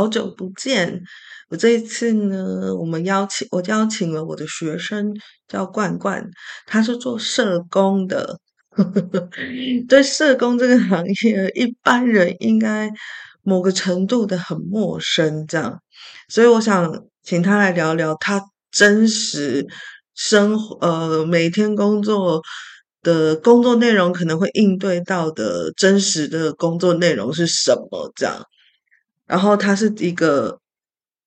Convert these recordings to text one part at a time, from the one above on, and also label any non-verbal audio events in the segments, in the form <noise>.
好久不见。我这一次呢，我们邀请我邀请了我的学生叫冠冠，他是做社工的。<laughs> 对社工这个行业，一般人应该某个程度的很陌生，这样，所以我想请他来聊聊他真实生活，呃，每天工作的工作内容可能会应对到的真实的工作内容是什么，这样。然后他是一个，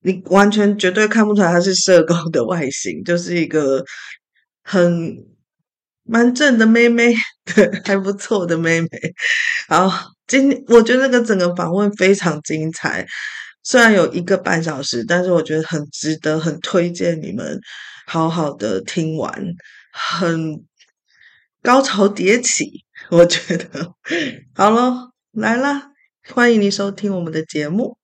你完全绝对看不出来他是社工的外形，就是一个很。蛮正的妹妹，对，还不错的妹妹。好，今天我觉得那个整个访问非常精彩，虽然有一个半小时，但是我觉得很值得，很推荐你们好好的听完，很高潮迭起，我觉得。<laughs> 好咯，来啦，欢迎你收听我们的节目。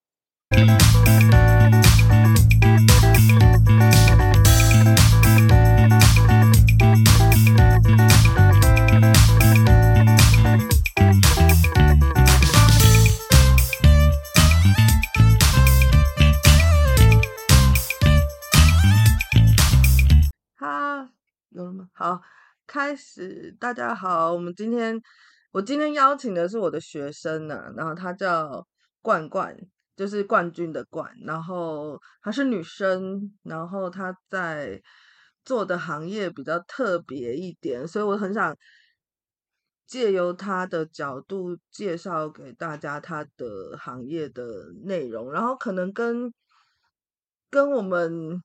好，开始。大家好，我们今天我今天邀请的是我的学生呢、然后他叫冠冠，就是冠军的冠，然后她是女生，然后她在做的行业比较特别一点，所以我很想借由她的角度介绍给大家她的行业的内容，然后可能跟跟我们。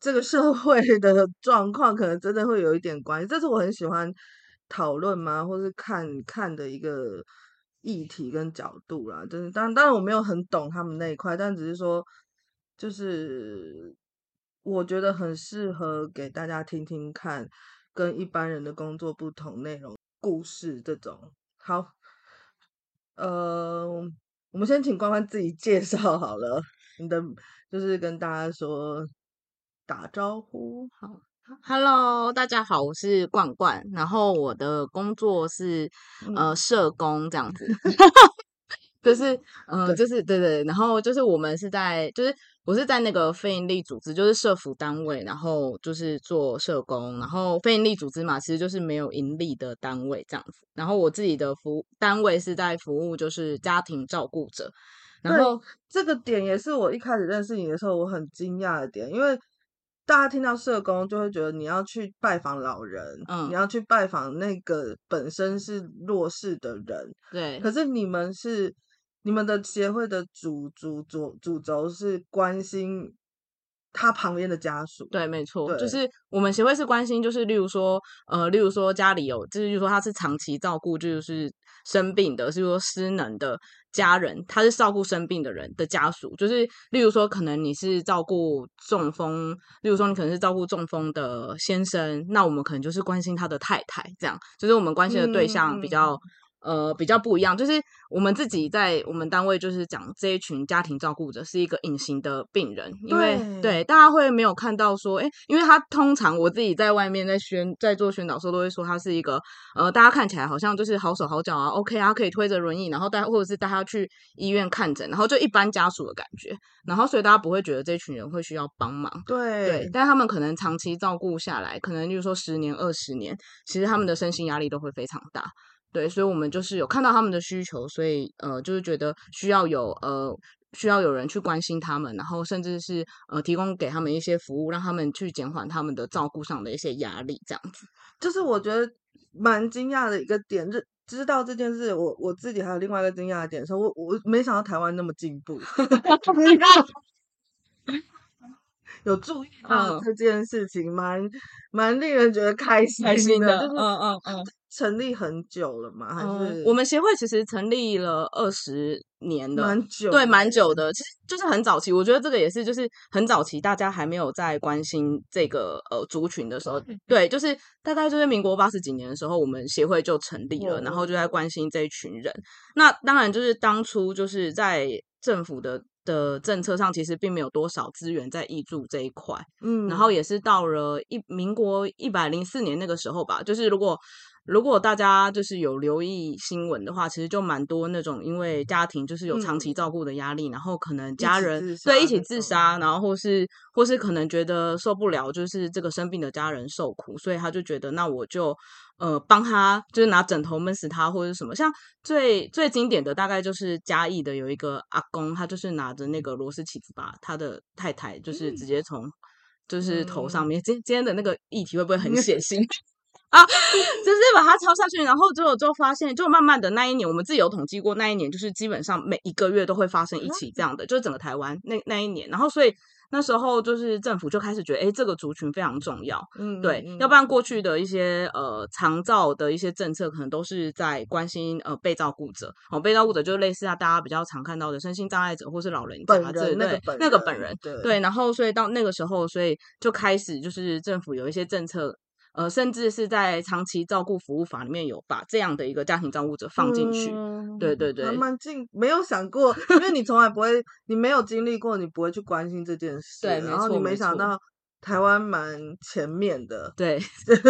这个社会 <laughs> 的状况可能真的会有一点关系，这是我很喜欢讨论嘛，或是看看的一个议题跟角度啦。就是当，当然我没有很懂他们那一块，但只是说，就是我觉得很适合给大家听听看，跟一般人的工作不同内容、故事这种。好，呃，我们先请关关自己介绍好了，你的就是跟大家说。打招呼，好，Hello，大家好，我是冠冠，然后我的工作是、嗯、呃社工这样子，<laughs> 就是呃就是对对，然后就是我们是在就是我是在那个非营利组织，就是社服单位，然后就是做社工，然后非营利组织嘛，其实就是没有盈利的单位这样子，然后我自己的服单位是在服务就是家庭照顾者，然后这个点也是我一开始认识你的时候我很惊讶的点，因为。大家听到社工就会觉得你要去拜访老人，嗯，你要去拜访那个本身是弱势的人，对。可是你们是你们的协会的主主主主轴是关心他旁边的家属，对，没错，就是我们协会是关心，就是例如说，呃，例如说家里有，就是例如说他是长期照顾，就是生病的，是说失能的。家人，他是照顾生病的人的家属，就是例如说，可能你是照顾中风，例如说你可能是照顾中风的先生，那我们可能就是关心他的太太，这样，就是我们关心的对象比较。嗯呃，比较不一样，就是我们自己在我们单位就是讲这一群家庭照顾者是一个隐形的病人，因为对，对大家会没有看到说，哎，因为他通常我自己在外面在宣在做宣导时候都会说他是一个呃，大家看起来好像就是好手好脚啊，OK 啊，可以推着轮椅，然后带或者是带他去医院看诊，然后就一般家属的感觉，然后所以大家不会觉得这群人会需要帮忙，对对，但他们可能长期照顾下来，可能就是说十年二十年，其实他们的身心压力都会非常大。对，所以，我们就是有看到他们的需求，所以，呃，就是觉得需要有，呃，需要有人去关心他们，然后，甚至是，呃，提供给他们一些服务，让他们去减缓他们的照顾上的一些压力，这样子。就是我觉得蛮惊讶的一个点，就知道这件事，我我自己还有另外一个惊讶的点，说我我没想到台湾那么进步，<laughs> 有注意 <laughs> 到这件事情，蛮蛮令人觉得开心开心的，就是、嗯嗯嗯。成立很久了吗？还是、嗯、我们协会其实成立了二十年了，蛮久，对，蛮久的。其实就是很早期，我觉得这个也是，就是很早期，大家还没有在关心这个呃族群的时候，对，就是大概就是民国八十几年的时候，我们协会就成立了，然后就在关心这一群人。那当然就是当初就是在政府的的政策上，其实并没有多少资源在挹注这一块，嗯，然后也是到了一民国一百零四年那个时候吧，就是如果。如果大家就是有留意新闻的话，其实就蛮多那种因为家庭就是有长期照顾的压力，嗯、然后可能家人一对一起自杀，然后或是或是可能觉得受不了，就是这个生病的家人受苦，所以他就觉得那我就呃帮他，就是拿枕头闷死他或者什么。像最最经典的大概就是嘉义的有一个阿公，他就是拿着那个螺丝起子把他的太太就是直接从就是头上面。今、嗯、今天的那个议题会不会很血腥？啊，<laughs> 就是把它抄下去，然后之后就发现，就慢慢的那一年，我们自己有统计过，那一年就是基本上每一个月都会发生一起这样的，就是整个台湾那那一年，然后所以那时候就是政府就开始觉得，哎，这个族群非常重要，嗯，对，要不然过去的一些呃长照的一些政策，可能都是在关心呃被照顾者，哦，被照顾者就类似啊，大家比较常看到的身心障碍者或是老人家，本人对那个本人，对，然后所以到那个时候，所以就开始就是政府有一些政策。呃，甚至是在长期照顾服务法里面有把这样的一个家庭照顾者放进去，嗯、对对对，蛮近，没有想过，因为你从来不会，你没有经历过，你不会去关心这件事，对，然后你没想到台湾蛮前面的，对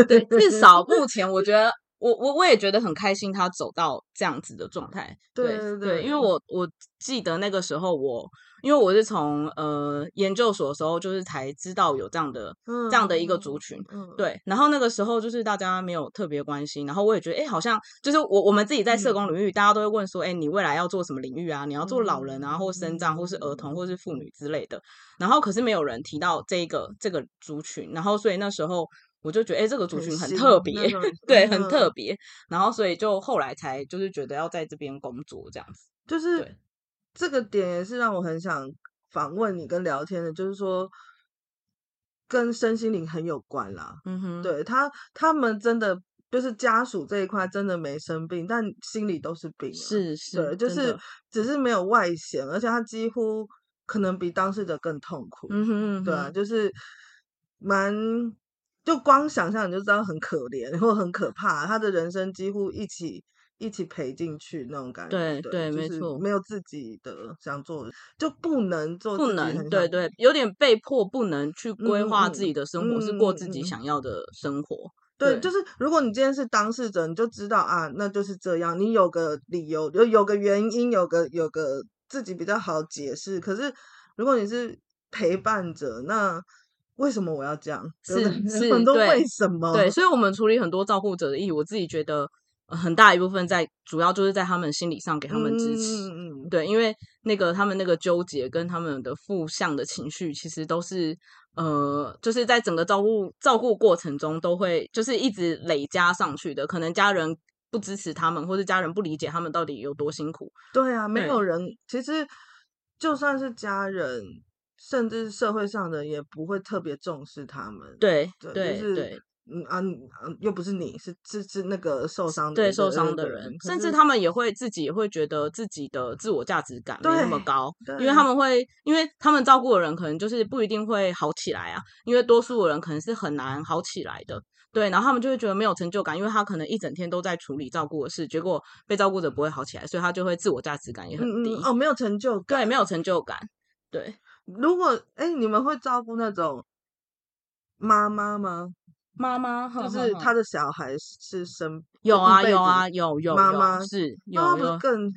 对，至少目前我觉得，我我我也觉得很开心，他走到这样子的状态，对对对，对，因为我我记得那个时候我。因为我是从呃研究所的时候，就是才知道有这样的、嗯、这样的一个族群，嗯、对。然后那个时候就是大家没有特别关心，然后我也觉得，哎，好像就是我我们自己在社工领域，嗯、大家都会问说，哎，你未来要做什么领域啊？你要做老人啊，或生障，或是儿童，或是妇女之类的。然后可是没有人提到这个这个族群，然后所以那时候我就觉得，哎，这个族群很特别，对，很特别。然后所以就后来才就是觉得要在这边工作这样子，就是。对这个点也是让我很想访问你跟聊天的，就是说跟身心灵很有关啦。嗯哼，对他，他们真的就是家属这一块真的没生病，但心里都是病。是是，对，就是只是没有外显，而且他几乎可能比当事者更痛苦。嗯哼，嗯哼，对啊，就是蛮就光想象你就知道很可怜或很可怕，他的人生几乎一起。一起赔进去那种感觉，对对，没错，没有自己的想做的，就不能做，不能，对对，有点被迫不能去规划自己的生活，是过自己想要的生活。对，就是如果你今天是当事者，你就知道啊，那就是这样，你有个理由，有有个原因，有个有个自己比较好解释。可是如果你是陪伴者，那为什么我要这样？是是很多为什么？对，所以我们处理很多照顾者的意义，我自己觉得。很大一部分在，主要就是在他们心理上给他们支持，嗯、对，因为那个他们那个纠结跟他们的负向的情绪，其实都是呃，就是在整个照顾照顾过程中都会就是一直累加上去的。可能家人不支持他们，或是家人不理解他们到底有多辛苦。对啊，没有人，其实就算是家人，甚至社会上的也不会特别重视他们。对对，对，就是、对。嗯啊，又不是你，是是是那个受伤的对受伤的人，甚至他们也会自己也会觉得自己的自我价值感没那么高，因为他们会，因为他们照顾的人可能就是不一定会好起来啊，因为多数的人可能是很难好起来的，对，然后他们就会觉得没有成就感，因为他可能一整天都在处理照顾的事，结果被照顾者不会好起来，所以他就会自我价值感也很低。嗯嗯哦，没有成就感，对，没有成就感，对。如果哎，你们会照顾那种妈妈吗？妈妈就是他的小孩是生有啊有啊有有妈妈是有有更。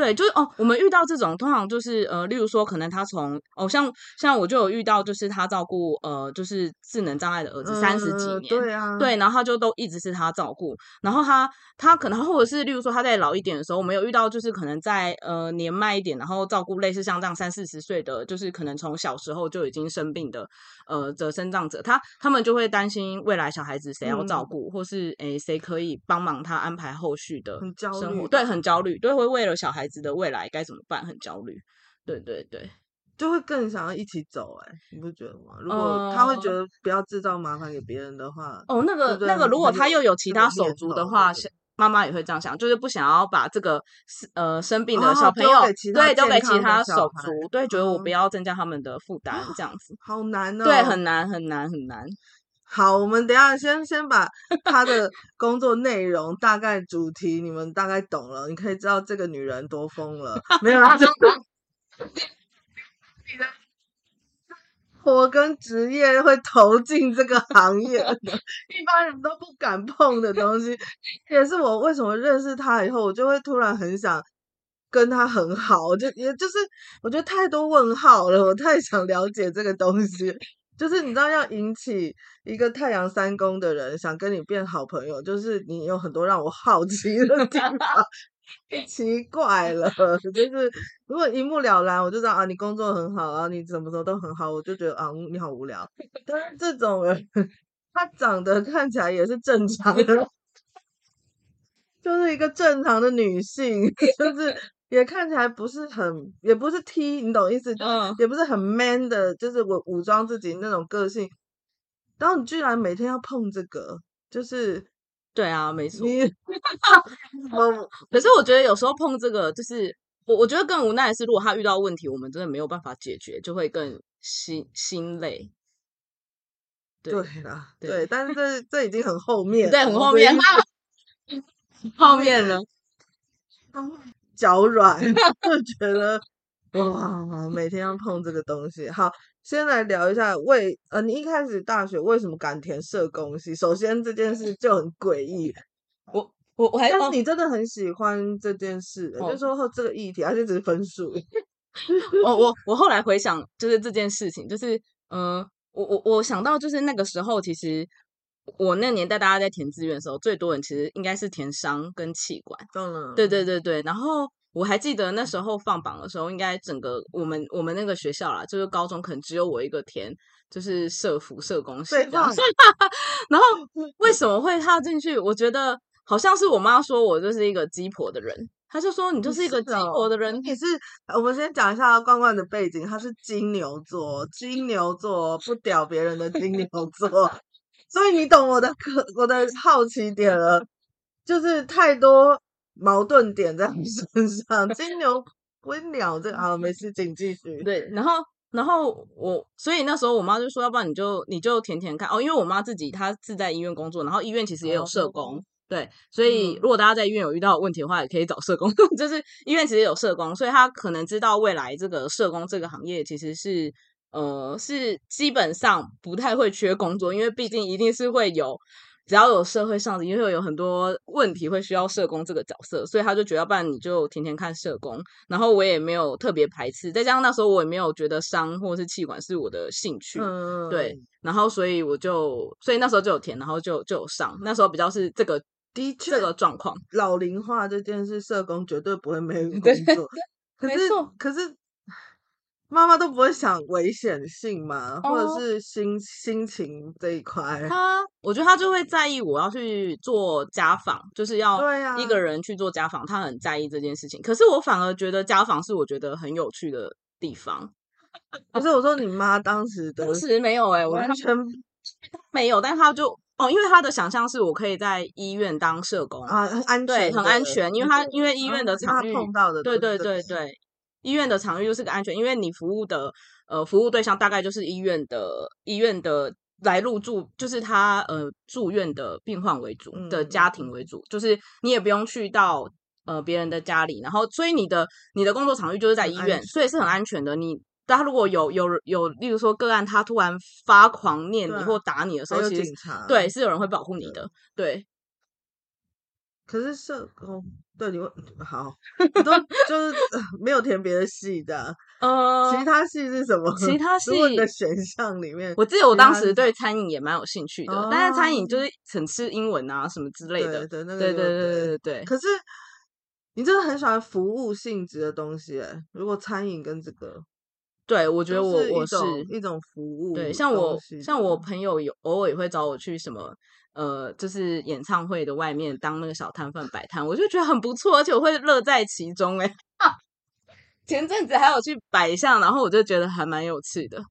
对，就是哦，我们遇到这种通常就是呃，例如说，可能他从哦，像像我就有遇到，就是他照顾呃，就是智能障碍的儿子三十几年，对啊，对，然后他就都一直是他照顾，然后他他可能或者是例如说他在老一点的时候，我们有遇到就是可能在呃年迈一点，然后照顾类似像这样三四十岁的，就是可能从小时候就已经生病的呃的生障者，他他们就会担心未来小孩子谁要照顾，或是诶谁可以帮忙他安排后续的生活，对，很焦虑，对，会为了小孩。孩子的未来该怎么办？很焦虑，对对对，就会更想要一起走。哎，你不觉得吗？如果他会觉得不要制造麻烦给别人的话，哦，那个那个，如果他又有其他手足的话，妈妈也会这样想，就是不想要把这个呃生病的小朋友对丢给其他手足，对，觉得我不要增加他们的负担，这样子好难哦，对，很难很难很难。好，我们等一下先先把 <laughs> 他的工作内容、大概主题，你们大概懂了，你可以知道这个女人多疯了。没有她，就 <laughs> 活跟职业会投进这个行业的，<laughs> 一般人都不敢碰的东西，也是我为什么认识他以后，我就会突然很想跟他很好，就也就是我觉得太多问号了，我太想了解这个东西，就是你知道要引起一个太阳三宫的人想跟你变好朋友，就是你有很多让我好奇的地方。奇怪了，就是如果一目了然，我就知道啊，你工作很好啊，你什么时候都很好，我就觉得啊，你好无聊。但是这种人，他长得看起来也是正常的，<laughs> 就是一个正常的女性，<laughs> 就是也看起来不是很，也不是 T，你懂意思？嗯，也不是很 man 的，就是我武装自己那种个性。然后你居然每天要碰这个，就是。对啊，没错。<laughs> 我 <laughs> 可是我觉得有时候碰这个，就是我我觉得更无奈的是，如果他遇到问题，我们真的没有办法解决，就会更心心累。对啦，对，对，但是这 <laughs> 这已经很后面，对，很后面，后面了，脚软，<laughs> 就觉得哇，每天要碰这个东西，好。先来聊一下为呃，你一开始大学为什么敢填社工系？首先这件事就很诡异。<laughs> 我我我还，但是你真的很喜欢这件事，哦、就是说这个议题，而且只是分数。<laughs> 我我我后来回想，就是这件事情，就是嗯、呃，我我我想到就是那个时候，其实我那年代大家在填志愿的时候，最多人其实应该是填商跟气管。嗯，对对对对，然后。我还记得那时候放榜的时候，应该整个我们我们那个学校啦，就是高中可能只有我一个填，就是社福社工系。<laughs> 然后为什么会踏进去？我觉得好像是我妈说我就是一个鸡婆的人，她就说你就是一个鸡婆的人。你是我们先讲一下罐罐的背景，他是金牛座，金牛座不屌别人的金牛座，所以你懂我的可我的好奇点了，就是太多。矛盾点在你身上，金牛 <laughs> 归鸟这个啊，没事，请继续。对，然后，然后我，所以那时候我妈就说，要不然你就你就填填看哦，因为我妈自己她是在医院工作，然后医院其实也有社工，哦、对，所以如果大家在医院有遇到问题的话，也可以找社工，<laughs> 就是医院其实有社工，所以他可能知道未来这个社工这个行业其实是呃是基本上不太会缺工作，因为毕竟一定是会有。只要有社会上的，因为有很多问题会需要社工这个角色，所以他就觉得，要不然你就天天看社工。然后我也没有特别排斥，再加上那时候我也没有觉得伤或者是气管是我的兴趣，嗯、对。然后所以我就，所以那时候就有填，然后就就有上。那时候比较是这个的确这个状况。老龄化这件事，社工绝对不会没有工作。可是，可是。妈妈都不会想危险性吗？或者是心、oh. 心情这一块？他，我觉得他就会在意我要去做家访，就是要一个人去做家访，他很在意这件事情。可是我反而觉得家访是我觉得很有趣的地方。可是我说你妈当时当时没有哎、欸，完全没有，但他就哦，因为他的想象是我可以在医院当社工啊，很安全，对，很安全，因为他因为医院的场域碰到的，对对对对。医院的场域就是个安全，因为你服务的呃服务对象大概就是医院的医院的来入住，就是他呃住院的病患为主的家庭为主，嗯、就是你也不用去到呃别人的家里，然后所以你的你的工作场域就是在医院，所以是很安全的。你他如果有有有，例如说个案，他突然发狂念你或打你的时候，其实对是有人会保护你的，对。对可是社工。对，你问 <laughs> 好，都就是 <laughs> 没有填别的系的，呃，其他系是什么？其他 <laughs> 系的选项里面，我记得我当时对餐饮也蛮有兴趣的，哦、但是餐饮就是很吃英文啊什么之类的，对对对对对。可是你真的很喜欢服务性质的东西，哎，如果餐饮跟这个，对我觉得我我是一种服务，对，像我像我朋友有偶尔也会找我去什么。呃，就是演唱会的外面当那个小摊贩摆摊，我就觉得很不错，而且我会乐在其中哎。<laughs> 前阵子还有去摆巷，然后我就觉得还蛮有趣的。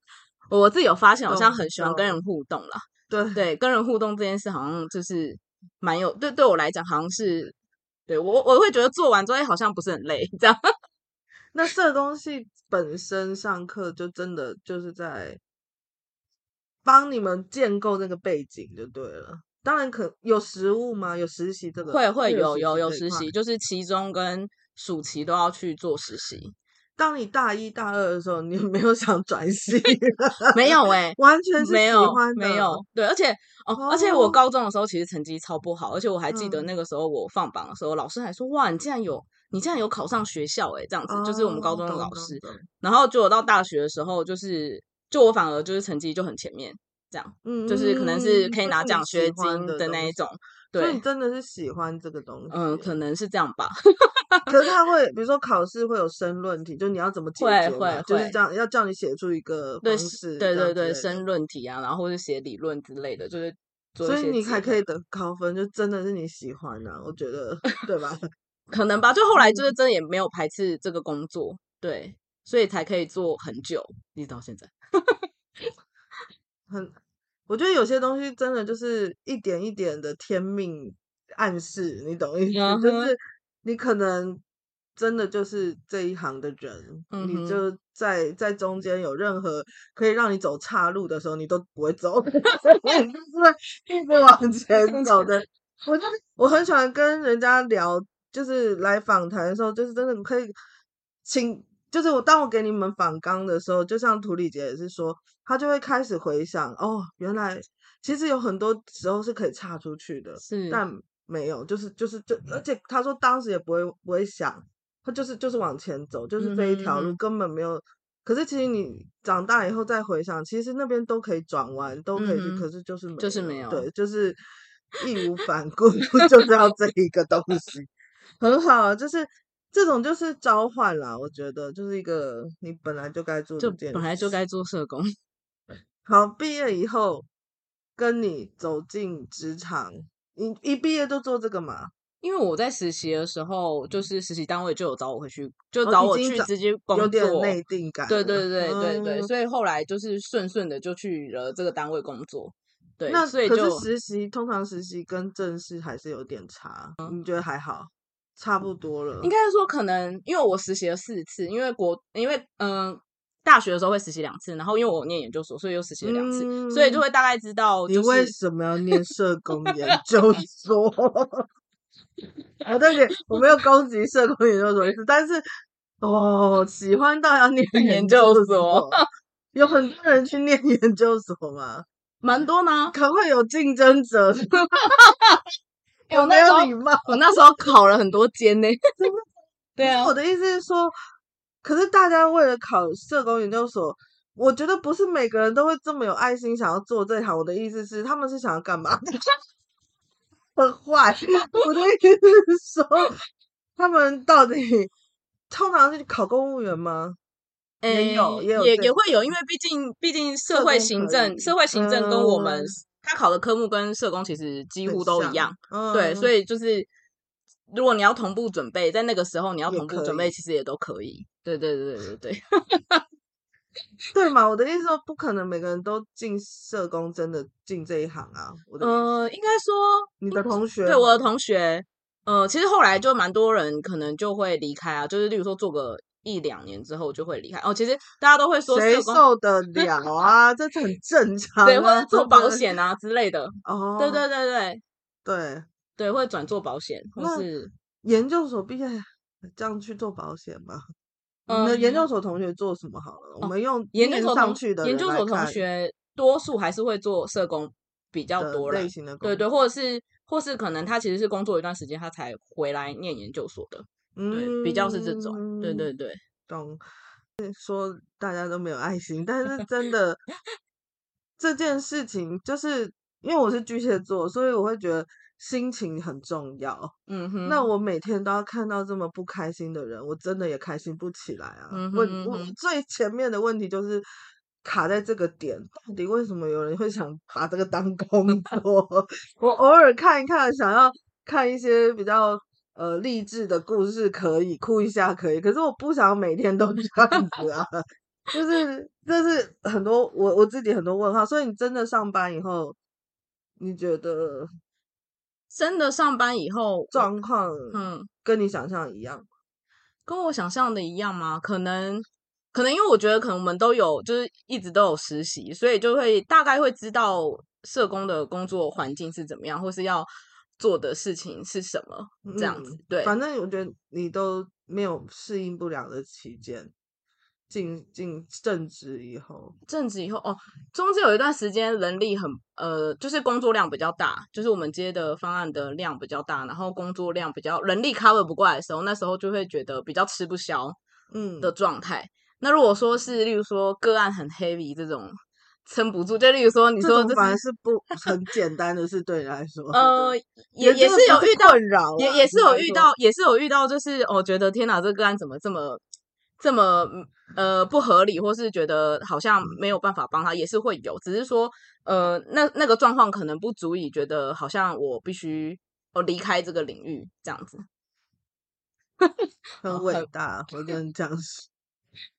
我自己有发现，好像很喜欢跟人互动啦。<laughs> 对对，跟人互动这件事好像就是蛮有对对我来讲，好像是对我我会觉得做完之后好像不是很累这样。<laughs> 那这东西本身上课就真的就是在帮你们建构那个背景就对了。当然可有实务吗？有实习这个会会有有有实习，就是期中跟暑期都要去做实习。当你大一大二的时候，你有没有想转系？<laughs> 没有哎、欸，完全是喜欢没有，没有对，而且哦，哦，而且我高中的时候其实成绩超不好，而且我还记得那个时候我放榜的时候，嗯、老师还说哇，你竟然有，你竟然有考上学校哎、欸，这样子、哦、就是我们高中的老师。然后就我到大学的时候，就是就我反而就是成绩就很前面，这样，嗯，就是可能是可以拿奖学金的那一种。对，所以你真的是喜欢这个东西，嗯，可能是这样吧。<laughs> 可是他会，比如说考试会有申论题，就你要怎么解决？会会，就是这样，要叫你写出一个方式。对对对，申论题啊，然后或是写理论之类的，就是。所以你还可以得高分，就真的是你喜欢啊，我觉得，对吧？<laughs> 可能吧。就后来就是真的也没有排斥这个工作，对，所以才可以做很久，一直到现在。很。我觉得有些东西真的就是一点一点的天命暗示，你懂意思？Uh huh. 就是你可能真的就是这一行的人，uh huh. 你就在在中间有任何可以让你走岔路的时候，你都不会走，就是 <laughs> 一直往前走的。我就我很喜欢跟人家聊，就是来访谈的时候，就是真的可以请。就是我当我给你们反刚的时候，就像图里杰也是说，他就会开始回想哦，原来其实有很多时候是可以岔出去的，是，但没有，就是就是就，而且他说当时也不会不会想，他就是就是往前走，就是这一条路根本没有。可是其实你长大以后再回想，其实那边都可以转弯，都可以去，可是就是没有就是没有，对，就是义无反顾，<laughs> 就 <laughs> 是要这一个东西，<laughs> 很好，就是。这种就是召唤啦，我觉得就是一个你本来就该做的，就本来就该做社工。<laughs> 好，毕业以后跟你走进职场，你一毕业就做这个嘛？因为我在实习的时候，就是实习单位就有找我回去，就找我去直接工作，有点内定感。对对对对对，嗯、所以后来就是顺顺的就去了这个单位工作。对，那所以可是实习通常实习跟正式还是有点差，嗯、你觉得还好？差不多了，应该是说可能因为我实习了四次，因为国因为嗯、呃、大学的时候会实习两次，然后因为我念研究所，所以又实习了两次，嗯、所以就会大概知道、就是、你为什么要念社工研究 <laughs> 所。<laughs> 啊，对不起，我没有攻击社工研究所意思，但是哦，喜欢到要念 <laughs> 研究所，有很多人去念研究所嘛？蛮多呢，可能会有竞争者。有没有礼貌？我那时候考了很多间呢。<laughs> <laughs> 对啊，我的意思是说，可是大家为了考社工研究所，我觉得不是每个人都会这么有爱心，想要做这一行。我的意思是，他们是想要干嘛？<laughs> 很坏。我的意思是说，他们到底通常是考公务员吗？也有，也有，也也会有，因为毕竟，毕竟社会行政，社会行政跟我们。他考的科目跟社工其实几乎都一样，嗯、对，所以就是如果你要同步准备，在那个时候你要同步准备，其实也都可以。对对对对对对，<laughs> 嘛？我的意思说，不可能每个人都进社工，真的进这一行啊。我的呃，应该说你的同学，对我的同学，呃，其实后来就蛮多人可能就会离开啊，就是例如说做个。一两年之后就会离开哦。其实大家都会说，谁受得 <laughs> 了啊？这是很正常。对，或者做保险啊之类的。哦，对对对对对对，会转做保险，或是研究所毕业这样去做保险吧。你的研究所同学做什么好了？我们用研究所上去的研究所同学，多数还是会做社工比较多类型的。对对，或者是或是可能他其实是工作一段时间，他才回来念研究所的。对，比较是这种，对对对，懂。说大家都没有爱心，但是真 <laughs> 的这件事情，就是因为我是巨蟹座，所以我会觉得心情很重要。嗯哼，那我每天都要看到这么不开心的人，我真的也开心不起来啊。嗯哼嗯哼，我我最前面的问题就是卡在这个点，到底为什么有人会想把这个当 <laughs> 工作？<laughs> 我偶尔看一看，想要看一些比较。呃，励志的故事可以哭一下，可以，可是我不想每天都这样子啊，<laughs> 就是这是很多我我自己很多问号。所以你真的上班以后，你觉得真的上班以后状况，嗯，跟你想象一样？跟我想象的一样吗？可能，可能因为我觉得可能我们都有，就是一直都有实习，所以就会大概会知道社工的工作环境是怎么样，或是要。做的事情是什么？这样子，嗯、对，反正我觉得你都没有适应不了的期间，进进正职以后，正职以后哦，中间有一段时间人力很呃，就是工作量比较大，就是我们接的方案的量比较大，然后工作量比较人力 cover 不过来的时候，那时候就会觉得比较吃不消，嗯的状态。嗯、那如果说是例如说个案很 heavy 这种。撑不住，就例如说，你说这反而是不很简单的事，对你来说，呃，也也是有遇到，也也是有遇到，也是有遇到，就是我觉得天哪，这个案怎么这么这么呃不合理，或是觉得好像没有办法帮他，也是会有，只是说呃那那个状况可能不足以觉得好像我必须哦离开这个领域这样子，<laughs> 很伟大，我跟你讲是，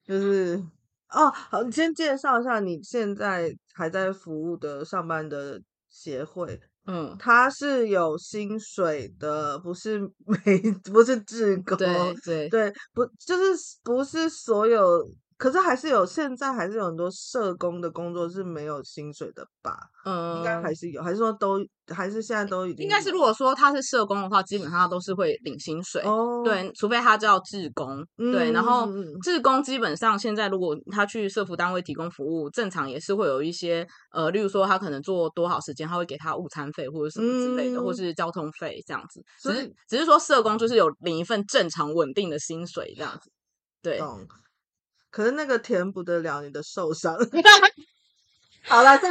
就是。哦，好，你先介绍一下你现在还在服务的上班的协会。嗯，它是有薪水的，不是没 <laughs> 不是自工，对对对，不就是不是所有。可是还是有，现在还是有很多社工的工作是没有薪水的吧？嗯，应该还是有，还是说都还是现在都已经？应该是如果说他是社工的话，基本上都是会领薪水。哦，对，除非他叫志工。嗯、对，然后志工基本上现在如果他去社服单位提供服务，正常也是会有一些呃，例如说他可能做多少时间，他会给他午餐费或者什么之类的，嗯、或是交通费这样子。只是只是说社工就是有领一份正常稳定的薪水这样子。对。可是那个填补得了你的受伤。<laughs> 好了，这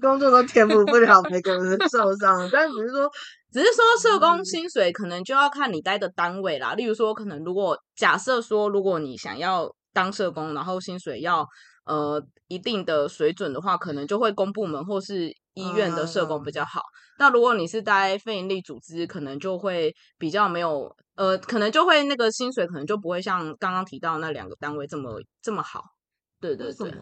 工作都填补不了每个人的受伤，但只是说，只是说社工薪水可能就要看你待的单位啦。例如说，可能如果假设说，如果你想要当社工，然后薪水要呃一定的水准的话，可能就会公部门或是医院的社工比较好。那如果你是待非营利组织，可能就会比较没有。呃，可能就会那个薪水可能就不会像刚刚提到那两个单位这么这么好，对对对，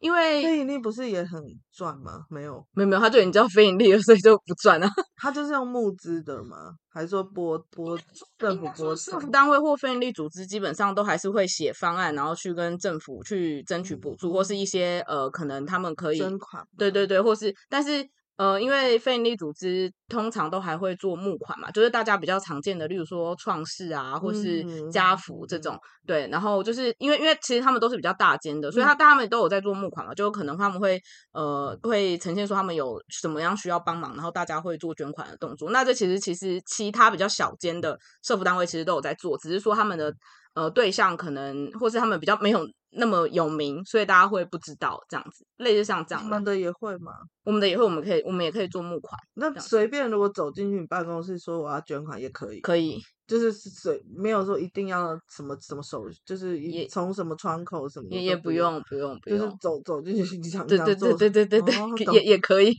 因为非盈利不是也很赚吗？没有，没有没有，他就已经叫非盈利了，所以就不赚了。<laughs> 他就是用募资的吗？还是说拨拨政府拨？政府单位或非营利组织基本上都还是会写方案，然后去跟政府去争取补助，嗯、或是一些呃，可能他们可以捐款，对对对，或是但是。呃，因为非营利组织通常都还会做募款嘛，就是大家比较常见的，例如说创世啊，或是家福这种，嗯、对。然后就是因为因为其实他们都是比较大间的，所以他他们都有在做募款嘛，就有可能他们会呃会呈现说他们有什么样需要帮忙，然后大家会做捐款的动作。那这其实其实其他比较小间的社福单位其实都有在做，只是说他们的呃对象可能或是他们比较没有。那么有名，所以大家会不知道这样子，类似像这样。我们的也会吗？我们的也会，我们可以，我们也可以做募款。那随便，如果走进去你办公室说我要捐款也可以，可以，就是随没有说一定要什么什么手，就是从什么窗口什么也也不用不用不用，就是走走进去你想对对对对对对对，也也可以。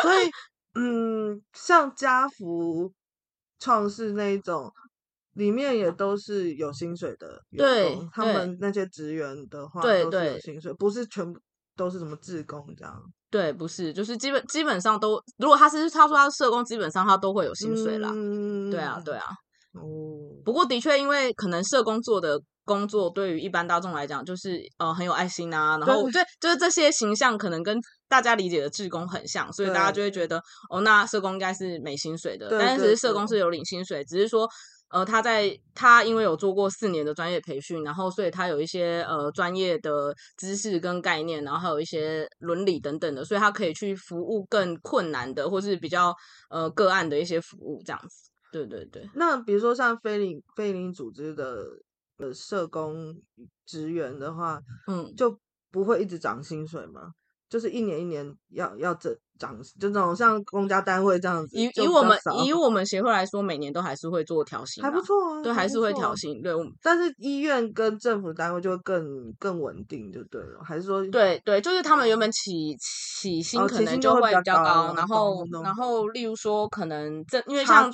所以嗯，像家福创世那一种。里面也都是有薪水的员工，他们那些职员的话都是有薪水，不是全部都是什么志工这样。对，不是，就是基本基本上都，如果他是他说他是社工，基本上他都会有薪水啦。嗯，对啊，对啊。哦，不过的确，因为可能社工做的工作对于一般大众来讲，就是呃很有爱心啊，然后对，就是这些形象可能跟大家理解的志工很像，所以大家就会觉得哦，那社工应该是没薪水的，但是其实社工是有领薪水，只是说。呃，他在他因为有做过四年的专业培训，然后所以他有一些呃专业的知识跟概念，然后还有一些伦理等等的，所以他可以去服务更困难的或是比较呃个案的一些服务这样子。对对对。那比如说像非领非领组织的呃社工职员的话，嗯，就不会一直涨薪水吗？就是一年一年要要这涨，就这种像公家单位这样子。以以我们以我们协会来说，每年都还是会做调 <laughs> 薪，还不错啊。对，还是会调薪。对，但是医院跟政府单位就会更更稳定，就对了。还是说，对对，就是他们原本起起薪可能就会比较高，然后然后例如说可能这因为像？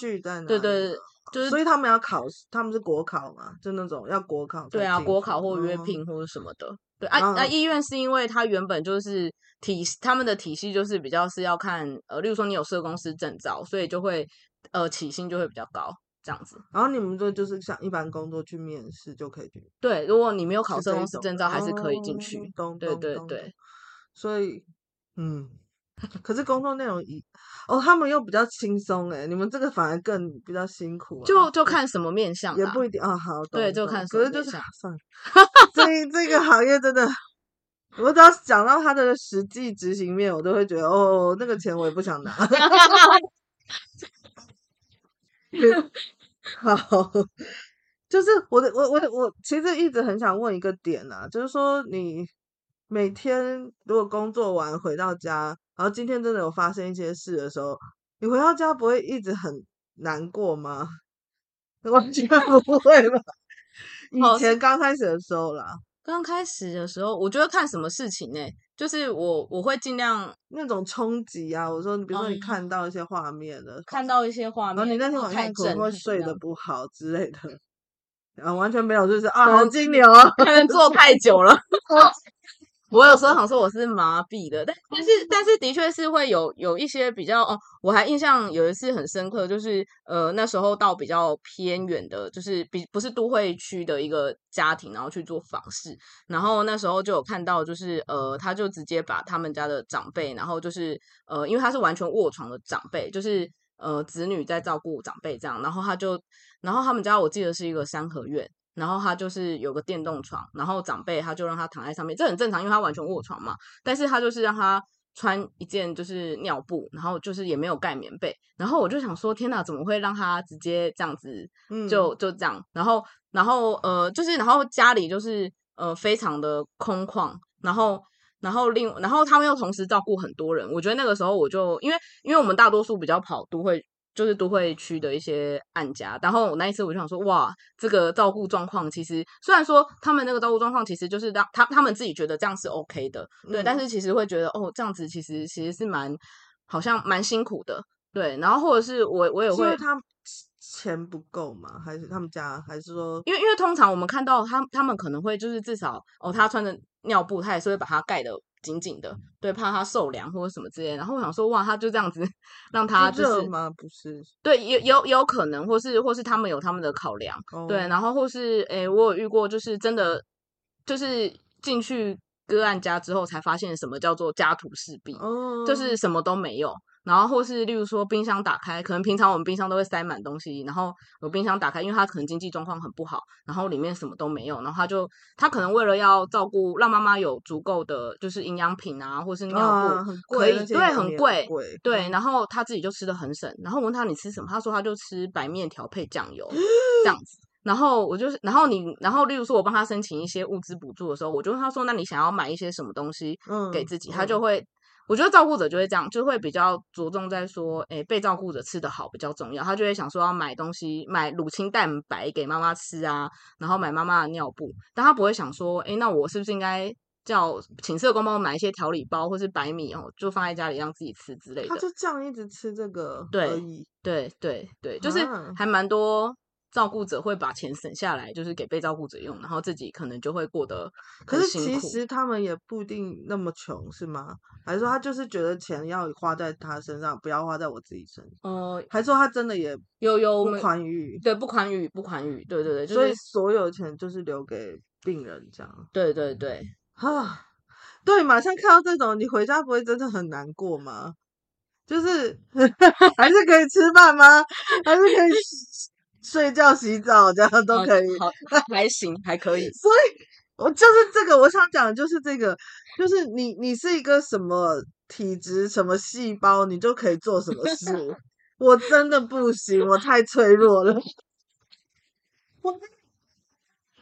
对对，就是所以他们要考，他们是国考嘛，就那种要国考。对啊，国考或约聘或者什么的。对啊，那医院是因为它原本就是体他们的体系就是比较是要看呃，例如说你有社工师证照，所以就会呃起薪就会比较高这样子。然后你们这就是像一般工作去面试就可以去。对，如果你没有考社公司证照，还是可以进去。哦，对对对。所以，嗯，<laughs> 可是工作内容一哦，他们又比较轻松哎，你们这个反而更比较辛苦，啊。就就看什么面相，也不一定啊，哦。好，对，就看。可是就是算了，这这个行业真的，我只要讲到他的实际执行面，我都会觉得哦，那个钱我也不想拿。<laughs> 好，<laughs> 就是我的我我我其实一直很想问一个点啊，就是说你每天如果工作完回到家。然后今天真的有发生一些事的时候，你回到家不会一直很难过吗？<laughs> 完全 <laughs> 不会吧？以前刚开始的时候啦，刚开始的时候，我觉得看什么事情呢、欸？就是我我会尽量那种冲击啊。我说，你比如说你看到一些画面了，看到一些画面，然后你那天晚上可能会睡得不好之类的，<laughs> 啊完全没有，就是啊，好金牛啊，可能坐太久了。我有时候想说我是麻痹的，但但是但是的确是会有有一些比较哦，我还印象有一次很深刻，就是呃那时候到比较偏远的，就是比不是都会区的一个家庭，然后去做访视，然后那时候就有看到，就是呃他就直接把他们家的长辈，然后就是呃因为他是完全卧床的长辈，就是呃子女在照顾长辈这样，然后他就然后他们家我记得是一个三合院。然后他就是有个电动床，然后长辈他就让他躺在上面，这很正常，因为他完全卧床嘛。但是他就是让他穿一件就是尿布，然后就是也没有盖棉被。然后我就想说，天哪，怎么会让他直接这样子？就就这样。然后然后呃，就是然后家里就是呃非常的空旷，然后然后另然后他们又同时照顾很多人。我觉得那个时候我就因为因为我们大多数比较跑都会。就是都会区的一些案家，然后我那一次我就想说，哇，这个照顾状况其实虽然说他们那个照顾状况其实就是让他他们自己觉得这样是 OK 的，对，嗯、但是其实会觉得哦，这样子其实其实是蛮好像蛮辛苦的，对，然后或者是我我也会，他钱不够吗？还是他们家还是说，因为因为通常我们看到他他们可能会就是至少哦，他穿着尿布，他也是会把它盖的。紧紧的，对，怕他受凉或者什么之类。然后我想说，哇，他就这样子让他就是吗？不是，对，有有有可能，或是或是他们有他们的考量，哦、对，然后或是诶，我有遇过，就是真的就是进去个案家之后，才发现什么叫做家徒四壁，哦、就是什么都没有。然后或是例如说冰箱打开，可能平常我们冰箱都会塞满东西，然后有冰箱打开，因为他可能经济状况很不好，然后里面什么都没有，然后他就他可能为了要照顾，让妈妈有足够的就是营养品啊，或是尿布，啊、可以对很贵，对，然后他自己就吃的很省，然后问他你吃什么，他说他就吃白面条配酱油 <gasps> 这样子，然后我就是，然后你，然后例如说我帮他申请一些物资补助的时候，我就问他说，那你想要买一些什么东西给自己，嗯、他就会。我觉得照顾者就会这样，就会比较着重在说，诶，被照顾者吃得好比较重要。他就会想说要买东西，买乳清蛋白给妈妈吃啊，然后买妈妈的尿布。但他不会想说，诶，那我是不是应该叫请社工帮我买一些调理包或是白米哦，就放在家里让自己吃之类的。他就这样一直吃这个对，对对对对，就是还蛮多。照顾者会把钱省下来，就是给被照顾者用，然后自己可能就会过得。可是其实他们也不一定那么穷，是吗？还是说他就是觉得钱要花在他身上，不要花在我自己身上？呃，还是说他真的也有有不宽裕？对，不宽裕，不宽裕。对对对，就是、所以所有钱就是留给病人这样。对对对，啊，对，马上看到这种，你回家不会真的很难过吗？就是 <laughs> 还是可以吃饭吗？还是可以？<laughs> 睡觉、洗澡这样都可以，好，还行，还可以。<laughs> 所以，我就是这个，我想讲的就是这个，就是你，你是一个什么体质、什么细胞，你就可以做什么事。我真的不行，我太脆弱了，我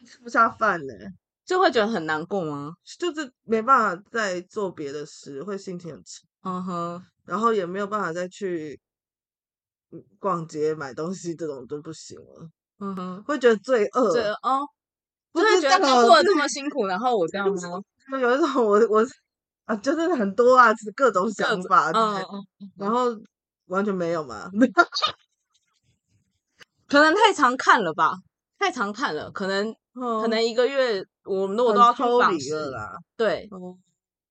吃不下饭呢，就会觉得很难过吗？就是没办法再做别的事，会心情很差。嗯哼，然后也没有办法再去。逛街买东西这种都不行了，嗯哼，会觉得罪恶，哦，不是觉得他过得这么辛苦，然后我这样 <laughs> 吗？就有一种我我啊，就是很多啊，各种想法，嗯嗯，然后完全没有嘛，<laughs> 可能太常看了吧，太常看了，可能可能一个月我们如果都要抽离了啦，对。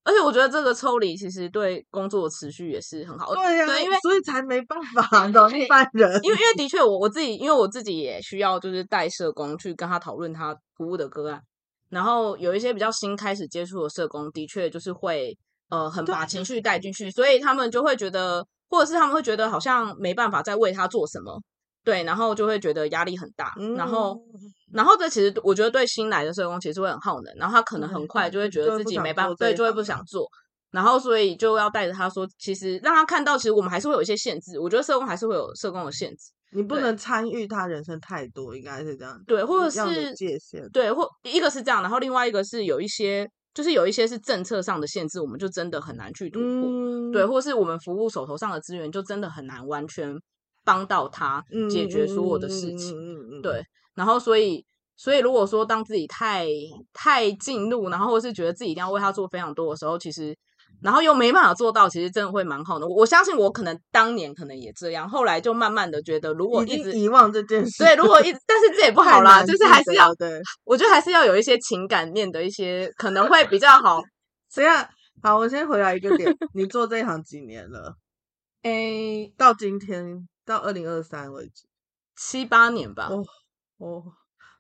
而且我觉得这个抽离其实对工作的持续也是很好。对呀、啊，对，因为所以才没办法的一般人。因为因为的确，我我自己因为我自己也需要就是带社工去跟他讨论他服务的个案，然后有一些比较新开始接触的社工，的确就是会呃很把情绪带进去，所以他们就会觉得，或者是他们会觉得好像没办法再为他做什么，对，然后就会觉得压力很大，然后。然后这其实我觉得对新来的社工其实会很耗能，然后他可能很快就会觉得自己没办法，对，就会不想做，然后所以就要带着他说，其实让他看到，其实我们还是会有一些限制。我觉得社工还是会有社工的限制，你不能参与他人生太多，应该是这样。对，或者是界限，对，或一个是这样，然后另外一个是有一些，就是有一些是政策上的限制，我们就真的很难去突破。嗯、对，或是我们服务手头上的资源就真的很难完全帮到他解决所有的事情。嗯嗯嗯、对。然后，所以，所以，如果说当自己太太进入，然后或是觉得自己一定要为他做非常多的时候，其实，然后又没办法做到，其实真的会蛮好的。我相信我可能当年可能也这样，后来就慢慢的觉得，如果一直遗忘这件事，对，如果一直，但是这也不好啦，就是还是要，对，我觉得还是要有一些情感面的一些，可能会比较好。<laughs> 这样，好，我先回来一个点，你做这一行几年了？诶，到今天，到二零二三为止，七八年吧。哦哦，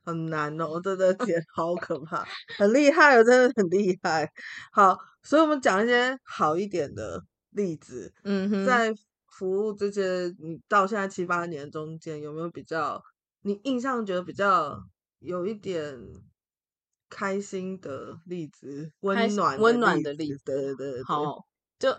很难哦，我真的 <laughs> 觉得好可怕，很厉害哦，真的很厉害。好，所以我们讲一些好一点的例子。嗯哼，在服务这些你到现在七八年中间，有没有比较你印象觉得比较有一点开心的例子，温暖温暖的例子？对对对，好，就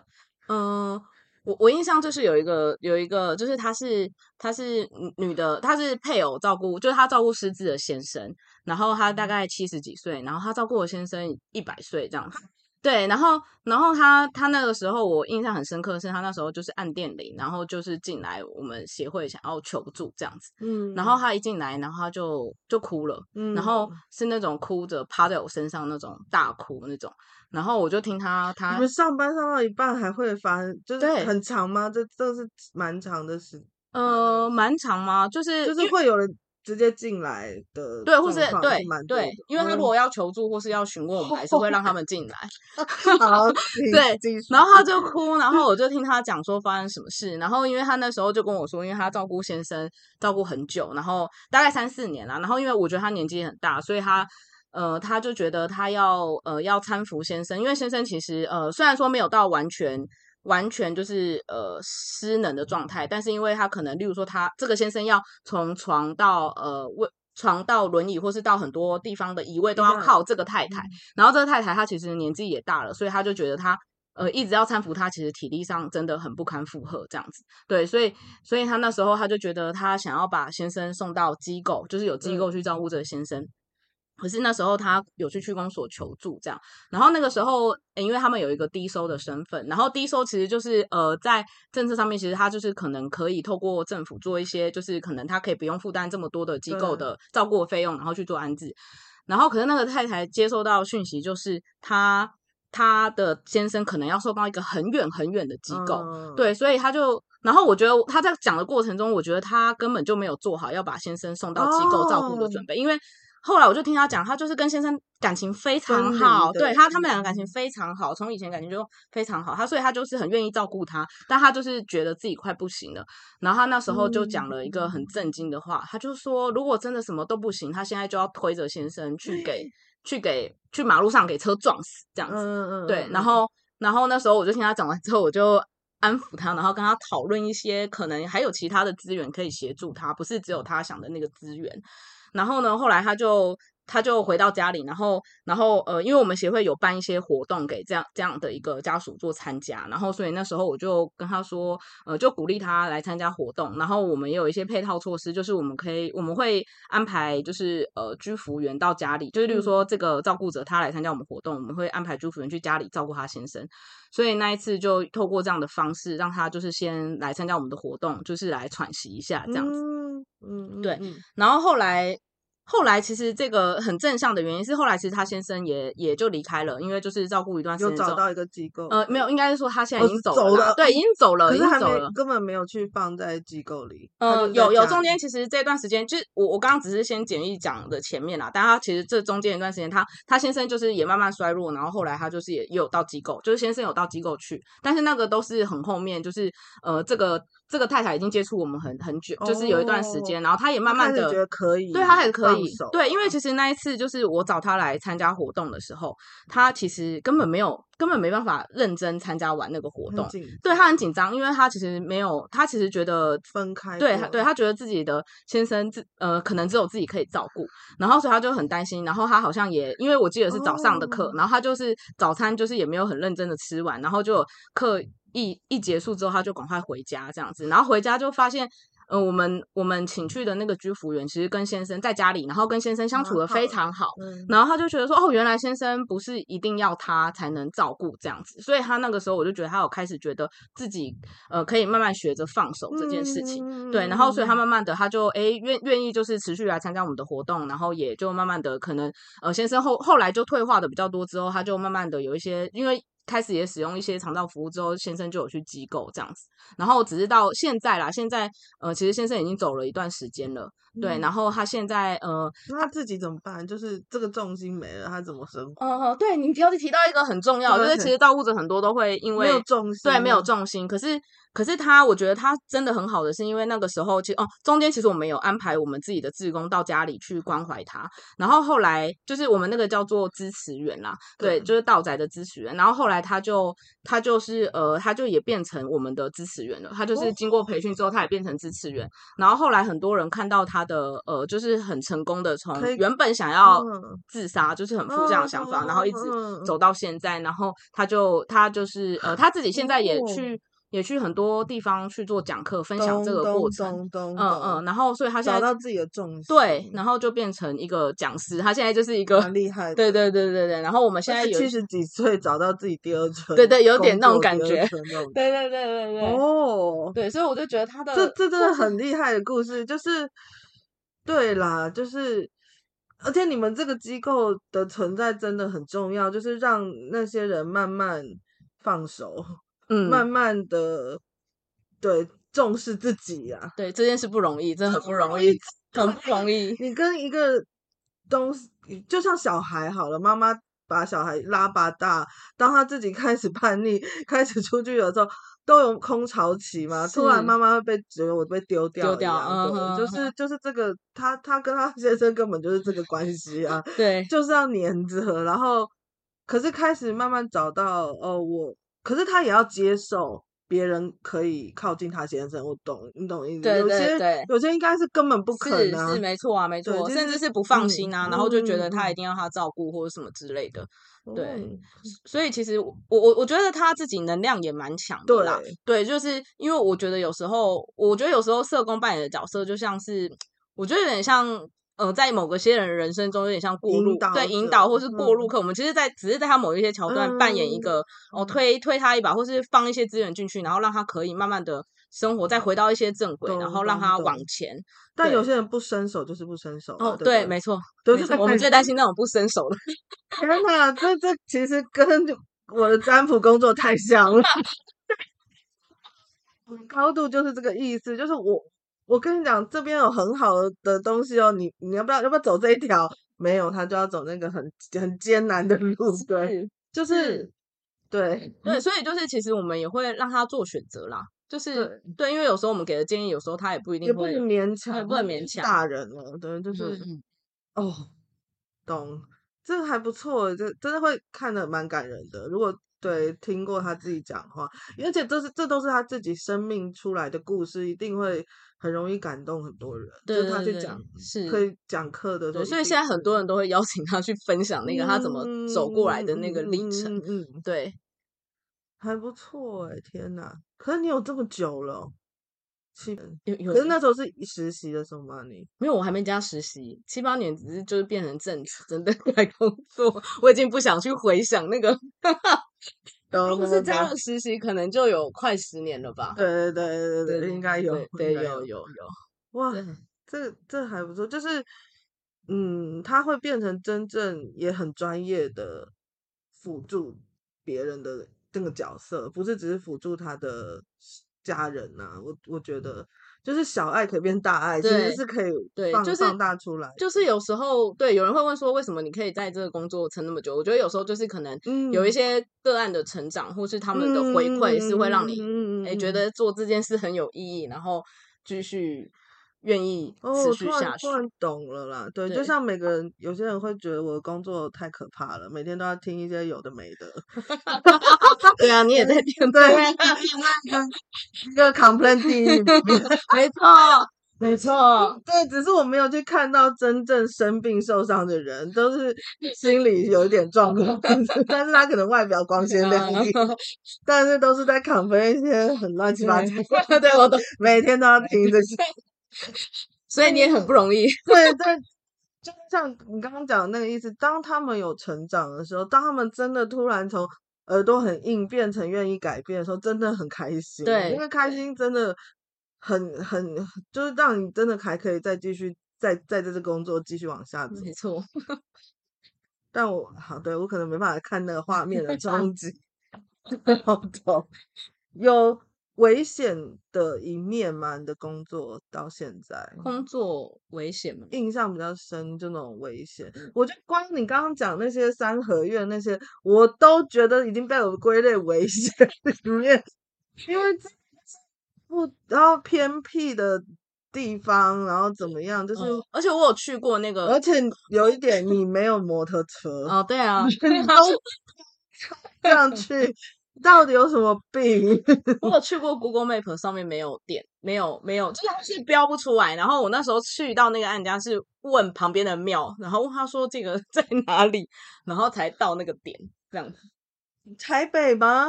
嗯。呃我我印象就是有一个有一个就是她是她是女的，她是配偶照顾，就是她照顾失智的先生，然后她大概七十几岁，然后她照顾我先生一百岁这样子。对，然后，然后他他那个时候我印象很深刻的是，他那时候就是按电铃，然后就是进来我们协会想要求助这样子，嗯，然后他一进来，然后他就就哭了，嗯，然后是那种哭着趴在我身上那种大哭那种，然后我就听他他，你们上班上到一半还会发生，就是很长吗？这这是蛮长的时，呃，蛮长吗？就是就是会有人。直接进来的对，或是对对，因为他如果要求助或是要询问，我们还是会让他们进来。<laughs> 好，<laughs> 对，然后他就哭，然后我就听他讲说发生什么事。然后因为他那时候就跟我说，因为他照顾先生照顾很久，然后大概三四年了。然后因为我觉得他年纪很大，所以他呃他就觉得他要呃要搀扶先生，因为先生其实呃虽然说没有到完全。完全就是呃失能的状态，但是因为他可能，例如说他这个先生要从床到呃位床到轮椅，或是到很多地方的移位都要靠这个太太。嗯、然后这个太太她其实年纪也大了，所以他就觉得他呃一直要搀扶他，其实体力上真的很不堪负荷这样子。对，所以所以他那时候他就觉得他想要把先生送到机构，就是有机构去照顾这个先生。嗯可是那时候他有去区公所求助，这样，然后那个时候，因为他们有一个低收的身份，然后低收其实就是呃，在政策上面，其实他就是可能可以透过政府做一些，就是可能他可以不用负担这么多的机构的照顾费用，然后去做安置。然后可是那个太太接收到讯息，就是他他的先生可能要送到一个很远很远的机构，嗯、对，所以他就，然后我觉得他在讲的过程中，我觉得他根本就没有做好要把先生送到机构照顾的准备，哦、因为。后来我就听他讲，他就是跟先生感情非常好，对他他们两个感情非常好，从以前感情就非常好，他所以他就是很愿意照顾他，但他就是觉得自己快不行了，然后他那时候就讲了一个很震惊的话，嗯、他就说如果真的什么都不行，他现在就要推着先生去给去给去马路上给车撞死这样子，嗯嗯对，然后然后那时候我就听他讲完之后，我就安抚他，然后跟他讨论一些可能还有其他的资源可以协助他，不是只有他想的那个资源。然后呢，后来他就他就回到家里，然后然后呃，因为我们协会有办一些活动给这样这样的一个家属做参加，然后所以那时候我就跟他说，呃，就鼓励他来参加活动。然后我们也有一些配套措施，就是我们可以我们会安排就是呃居服员到家里，就是例如说这个照顾者他来参加我们活动，我们会安排居服员去家里照顾他先生。所以那一次就透过这样的方式，让他就是先来参加我们的活动，就是来喘息一下这样子。嗯嗯，对，然后后来。后来其实这个很正向的原因是，后来其实他先生也也就离开了，因为就是照顾一段时间，找到一个机构。呃，没有，应该是说他现在已经走了，哦、走了对，已经走了，已经走了，根本没有去放在机构里。呃，有有中间其实这段时间，就是我我刚刚只是先简易讲的前面啦，但他其实这中间一段时间，他他先生就是也慢慢衰弱，然后后来他就是也，也有到机构，就是先生有到机构去，但是那个都是很后面，就是呃这个这个太太已经接触我们很很久，就是有一段时间，然后她也慢慢的觉得可以，对她还可以，对，因为其实那一次就是我找她来参加活动的时候，她其实根本没有，根本没办法认真参加完那个活动，对她很紧张，因为她其实没有，她其实觉得分开，对，对她觉得自己的先生自呃可能只有自己可以照顾，然后所以她就很担心，然后她好像也因为我记得是早上的课，然后她就是早餐就是也没有很认真的吃完，然后就课。一一结束之后，他就赶快回家这样子，然后回家就发现，呃，我们我们请去的那个居服员其实跟先生在家里，然后跟先生相处的非常好，嗯、然后他就觉得说，哦，原来先生不是一定要他才能照顾这样子，所以他那个时候我就觉得他有开始觉得自己呃可以慢慢学着放手这件事情，嗯、对，然后所以他慢慢的他就哎愿愿意就是持续来参加我们的活动，然后也就慢慢的可能呃先生后后来就退化的比较多之后，他就慢慢的有一些因为。开始也使用一些肠道服务之后，先生就有去机构这样子，然后只是到现在啦，现在呃，其实先生已经走了一段时间了，对，然后他现在呃，那他自己怎么办？就是这个重心没了，他怎么生活？呃，对，你提到提到一个很重要，就是其实照顾者很多都会因为没有重心，对，没有重心，可是。可是他，我觉得他真的很好的，是因为那个时候其实哦，中间其实我们有安排我们自己的志工到家里去关怀他，然后后来就是我们那个叫做支持员啦，对，对，就是道宅的支持员，然后后来他就他就是呃，他就也变成我们的支持员了，他就是经过培训之后，他也变成支持员，然后后来很多人看到他的呃，就是很成功的从原本想要自杀，就是很负向的想法，然后一直走到现在，然后他就他就是呃，他自己现在也去。也去很多地方去做讲课，分享这个过程。嗯嗯，然后所以他现在找到自己的重心，对，然后就变成一个讲师。他现在就是一个很厉害的，对对对对对。然后我们现在有七十几岁找到自己第二春，对对，有点那种感觉。对对对对对。哦，对，所以我就觉得他的这这真的很厉害的故事，就是对啦，就是而且你们这个机构的存在真的很重要，就是让那些人慢慢放手。<laughs> 嗯，慢慢的，对，重视自己呀、啊，对，这件事不容易，真的很不容易，很不容易。你跟一个东西，就像小孩好了，妈妈把小孩拉拔大，当他自己开始叛逆，<laughs> 开始出去的时候，都有空巢期嘛。突然妈妈会被觉得我被丢掉，丢掉，嗯，就是就是这个，他他跟他先生根本就是这个关系啊，<laughs> 对，就是要黏着，然后可是开始慢慢找到哦，我。可是他也要接受别人可以靠近他先生，我懂，你懂意思？对对对，有些应该是根本不可能，是，是没错啊，没错，就是、甚至是不放心啊，嗯、然后就觉得他一定要他照顾或者什么之类的。嗯、对，所以其实我我我觉得他自己能量也蛮强的啦。对，对，就是因为我觉得有时候，我觉得有时候社工扮演的角色就像是，我觉得有点像。呃，在某个些人人生中，有点像过路，对，引导或是过路客。嗯、我们其实，在只是在他某一些桥段扮演一个，嗯、哦，推推他一把，或是放一些资源进去，然后让他可以慢慢的生活，再回到一些正轨，然后让他往前。但有些人不伸手就是不伸手。哦，对，没错，没错，我们最担心那种不伸手的。天哪，这这其实跟我的占卜工作太像了。<laughs> 高度就是这个意思，就是我。我跟你讲，这边有很好的东西哦，你你要不要要不要走这一条？没有，他就要走那个很很艰难的路。对，就是，是对对，所以就是其实我们也会让他做选择啦。就是对，对，因为有时候我们给的建议，有时候他也不一定会也不能勉强，不能勉强大人了。对，就是、嗯、哦，懂，这个还不错，这真的会看的蛮感人的。如果对听过他自己讲话，而且这是这都是他自己生命出来的故事，一定会。很容易感动很多人，对对对，就他去讲是可以讲课的，对，所以现在很多人都会邀请他去分享那个他怎么走过来的那个历程，嗯，嗯，嗯，对，还不错哎，天哪！可是你有这么久了，七有有，可是那时候是实习的时候吗？你没有，我还没加实习，七八年只是就是变成正职，真的 <laughs> 来工作，我已经不想去回想那个。如果是这样实习，可能就有快十年了吧？对对对对对，对应该有，对有有有。哇，这这还不错，就是嗯，他会变成真正也很专业的辅助别人的这个角色，不是只是辅助他的家人呐、啊。我我觉得。就是小爱可以变大爱，对其实是可以对，就是放大出来。就是有时候，对，有人会问说，为什么你可以在这个工作撑那么久？我觉得有时候就是可能有一些个案的成长，嗯、或是他们的回馈，是会让你嗯，哎，觉得做这件事很有意义，然后继续愿意持续下去。哦，突然懂了啦，对，对，就像每个人，有些人会觉得我的工作太可怕了，每天都要听一些有的没的。<laughs> 对啊，你也在听，对，一个狱，<laughs> 没错。没错，对，只是我没有去看到真正生病受伤的人，都是 <laughs> 心里有一点状况，但是他可能外表光鲜亮丽，但是都是在 complain 一些很乱七八糟。对，我都每天都要听这些，所以你也很不容易。<laughs> 对对，就像你刚刚讲的那个意思，当他们有成长的时候，当他们真的突然从耳朵很硬变成愿意改变的时候，真的很开心。对，因为开心真的。很很就是让你真的还可以再继续再在这个工作继续往下走，没错。<laughs> 但我好对我可能没办法看那个画面的 <laughs> 冲击。好痛，有危险的一面吗？你的工作到现在，工作危险吗？印象比较深就那种危险。我觉得光你刚刚讲那些三合院那些，我都觉得已经被我归类危险 <laughs> 里面，因为。不，然后偏僻的地方，然后怎么样？就是，嗯、而且我有去过那个，而且有一点，你没有摩托车哦，对啊，你都 <laughs> 这样去，到底有什么病？<laughs> 我有去过 Google Map 上面没有点，没有没有，就是是标不出来。然后我那时候去到那个案家是问旁边的庙，然后问他说这个 <laughs> 在哪里，然后才到那个点，这样子。台北吗？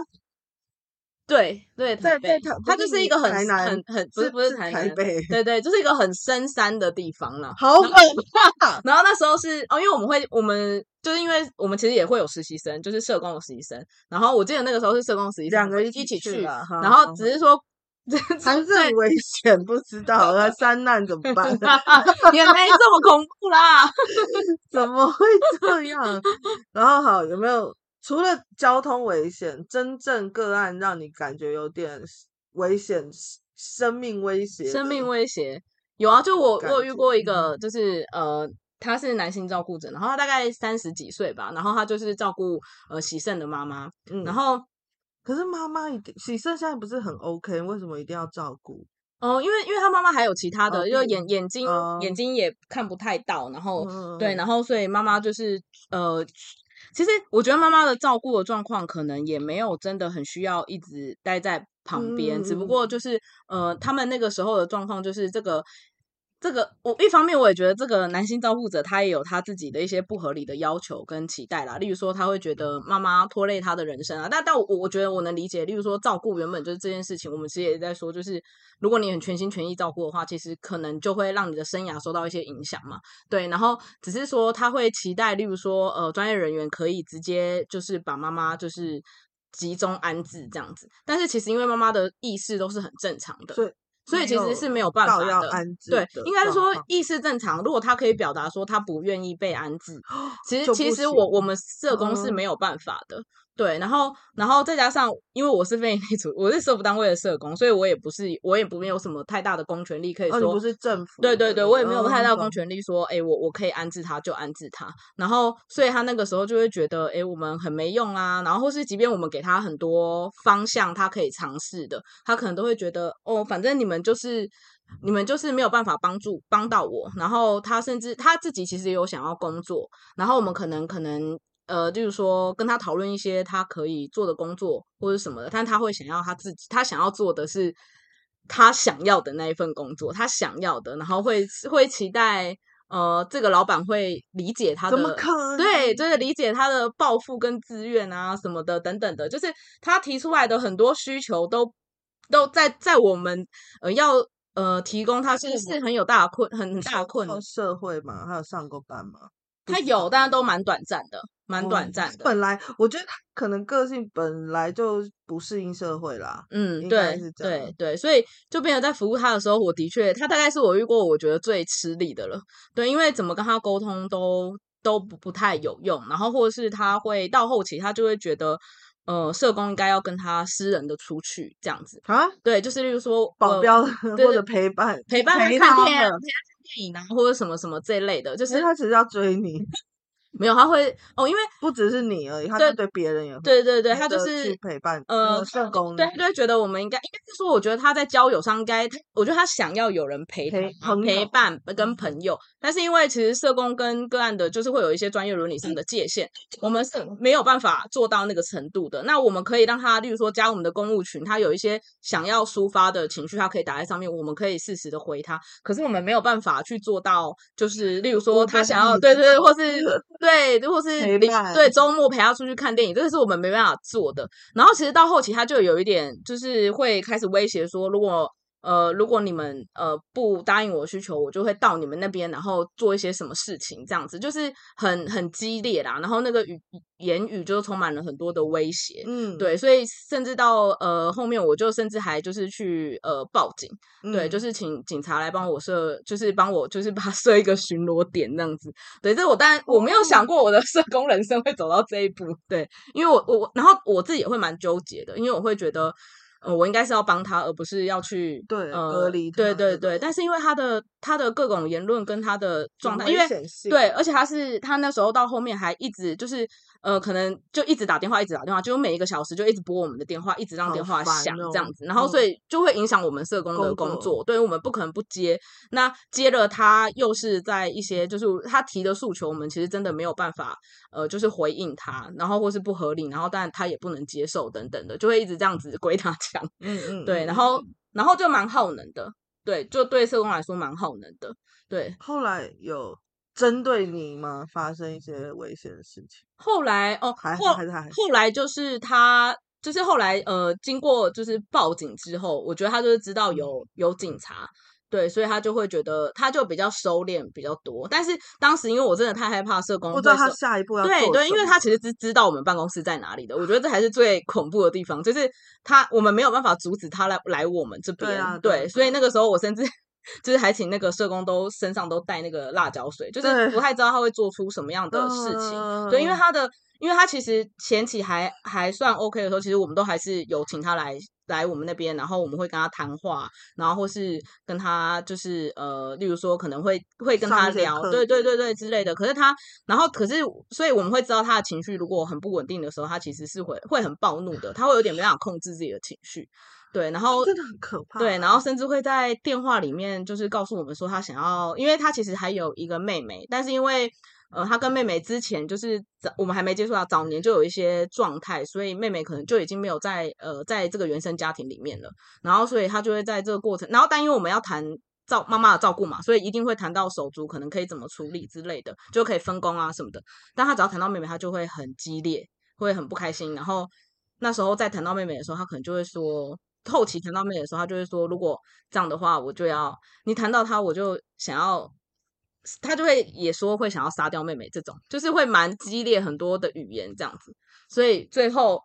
对对，在在它它就是一个很很很不是不是台北，对对，就是一个很深山的地方了，好可怕。<laughs> 然后那时候是哦，因为我们会我们就是因为我们其实也会有实习生，就是社工的实习生。然后我记得那个时候是社工实习生，两个一起去，然后只是说 <laughs> 还是很危险，不知道那山难怎么办？<laughs> 也没这么恐怖啦，怎么会这样？然后好有没有？除了交通危险，真正个案让你感觉有点危险、生命威胁、生命威胁有啊。就我我有遇过一个，就是呃，他是男性照顾者，然后他大概三十几岁吧，然后他就是照顾呃喜胜的妈妈。嗯，然后可是妈妈一定喜胜现在不是很 OK，为什么一定要照顾？哦、呃，因为因为他妈妈还有其他的，哦、因为眼眼睛、哦、眼睛也看不太到，然后、嗯、对，然后所以妈妈就是呃。其实我觉得妈妈的照顾的状况可能也没有真的很需要一直待在旁边，嗯、只不过就是呃，他们那个时候的状况就是这个。这个我一方面我也觉得这个男性照顾者他也有他自己的一些不合理的要求跟期待啦，例如说他会觉得妈妈拖累他的人生啊，但但我我觉得我能理解，例如说照顾原本就是这件事情，我们其实也在说，就是如果你很全心全意照顾的话，其实可能就会让你的生涯受到一些影响嘛，对，然后只是说他会期待，例如说呃专业人员可以直接就是把妈妈就是集中安置这样子，但是其实因为妈妈的意识都是很正常的。其实是没有办法的，对，应该是说意识正常。如果他可以表达说他不愿意被安置，其实其实我我们社工是没有办法的。嗯对，然后，然后再加上，因为我是非营利组，我是社福单位的社工，所以我也不是，我也不没有什么太大的公权力可以说，哦、不是政府，对对对，我也没有太大的公权力说，哎、嗯，我我可以安置他就安置他，然后，所以他那个时候就会觉得，哎，我们很没用啊，然后或是即便我们给他很多方向，他可以尝试的，他可能都会觉得，哦，反正你们就是你们就是没有办法帮助帮到我，然后他甚至他自己其实也有想要工作，然后我们可能可能。呃，就是说跟他讨论一些他可以做的工作或者什么的，但他会想要他自己，他想要做的是他想要的那一份工作，他想要的，然后会会期待呃，这个老板会理解他的，怎么可能？对，就是理解他的抱负跟自愿啊什么的等等的，就是他提出来的很多需求都都在在我们呃要呃提供他，其实是很有大的困很很大的困难。社会嘛，他有上过班吗？他有，但是都蛮短暂的。蛮短暂的，本来我觉得他可能个性本来就不适应社会啦。嗯，对，对，对，所以就变成在服务他的时候，我的确，他大概是我遇过我觉得最吃力的了。对，因为怎么跟他沟通都都不不太有用，然后或者是他会到后期，他就会觉得，呃，社工应该要跟他私人的出去这样子啊。对，就是例如说保镖或者陪伴陪伴他看电影，陪他看电影啊，或者什么什么这一类的，就是他只是要追你。没有，他会哦，因为不只是你而已，他对对别人也会对对对，他就是去陪伴呃社工，对，他就会觉得我们应该应该是说，我觉得他在交友上应该，我觉得他想要有人陪陪陪伴跟朋友，但是因为其实社工跟个案的，就是会有一些专业伦理上的界限，我们是没有办法做到那个程度的。那我们可以让他，例如说加我们的公务群，他有一些想要抒发的情绪，他可以打在上面，我们可以适时的回他。可是我们没有办法去做到，就是例如说他想要，对对对，或是 <laughs> 对，或是。对，周末陪他出去看电影，这个是我们没办法做的。然后其实到后期，他就有一点，就是会开始威胁说，如果。呃，如果你们呃不答应我的需求，我就会到你们那边，然后做一些什么事情，这样子就是很很激烈啦。然后那个语言语就充满了很多的威胁，嗯，对，所以甚至到呃后面，我就甚至还就是去呃报警，嗯、对，就是请警察来帮我设，就是帮我就是把他设一个巡逻点这样子。对，这我当然我没有想过我的社工人生会走到这一步，对，因为我我然后我自己也会蛮纠结的，因为我会觉得。呃，我应该是要帮他，而不是要去对呃隔离。对对对，但是因为他的他的各种言论跟他的状态，因为对，而且他是他那时候到后面还一直就是。呃，可能就一直打电话，一直打电话，就每一个小时就一直拨我们的电话，一直让电话响这样子，然后所以就会影响我们社工的工作，工作对于我们不可能不接。那接了他又是在一些就是他提的诉求，我们其实真的没有办法，呃，就是回应他，然后或是不合理，然后但他也不能接受等等的，就会一直这样子 <laughs> 鬼打墙。嗯嗯，对，然后然后就蛮耗能的，对，就对社工来说蛮耗能的，对。后来有。针对你吗？发生一些危险的事情。后来哦，还还还是还后来就是他，就是后来呃，经过就是报警之后，我觉得他就是知道有有警察，对，所以他就会觉得他就比较收敛比较多。但是当时因为我真的太害怕社工，不知道他下一步要做。对对，因为他其实是知道我们办公室在哪里的。我觉得这还是最恐怖的地方，就是他我们没有办法阻止他来来我们这边。对啊，对，所以那个时候我甚至。就是还请那个社工都身上都带那个辣椒水，就是不太知道他会做出什么样的事情。对，对，因为他的，因为他其实前期还还算 OK 的时候，其实我们都还是有请他来来我们那边，然后我们会跟他谈话，然后或是跟他就是呃，例如说可能会会跟他聊，对对对对之类的。可是他，然后可是，所以我们会知道他的情绪如果很不稳定的时候，他其实是会会很暴怒的，他会有点没办法控制自己的情绪。对，然后真的很可怕。对，然后甚至会在电话里面就是告诉我们说，他想要，因为他其实还有一个妹妹，但是因为呃，他跟妹妹之前就是早我们还没接触到早年就有一些状态，所以妹妹可能就已经没有在呃在这个原生家庭里面了。然后所以他就会在这个过程，然后但因为我们要谈照妈妈的照顾嘛，所以一定会谈到手足可能可以怎么处理之类的，就可以分工啊什么的。但他只要谈到妹妹，他就会很激烈，会很不开心。然后那时候在谈到妹妹的时候，他可能就会说。后期谈到妹的时候，他就会说：“如果这样的话，我就要你谈到他，我就想要。”他就会也说会想要杀掉妹妹，这种就是会蛮激烈很多的语言这样子。所以最后，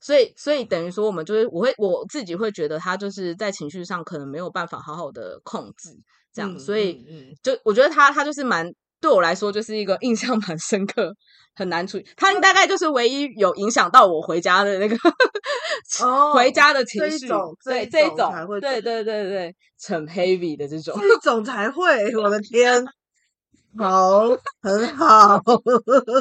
所以所以等于说，我们就是我会我自己会觉得他就是在情绪上可能没有办法好好的控制这样。所以就我觉得他他就是蛮对我来说就是一个印象蛮深刻。很难处理，他大概就是唯一有影响到我回家的那个回家的情绪，对这一种才会，对对对对，很 heavy 的这种，这种才会，<laughs> 我的天，好，很好，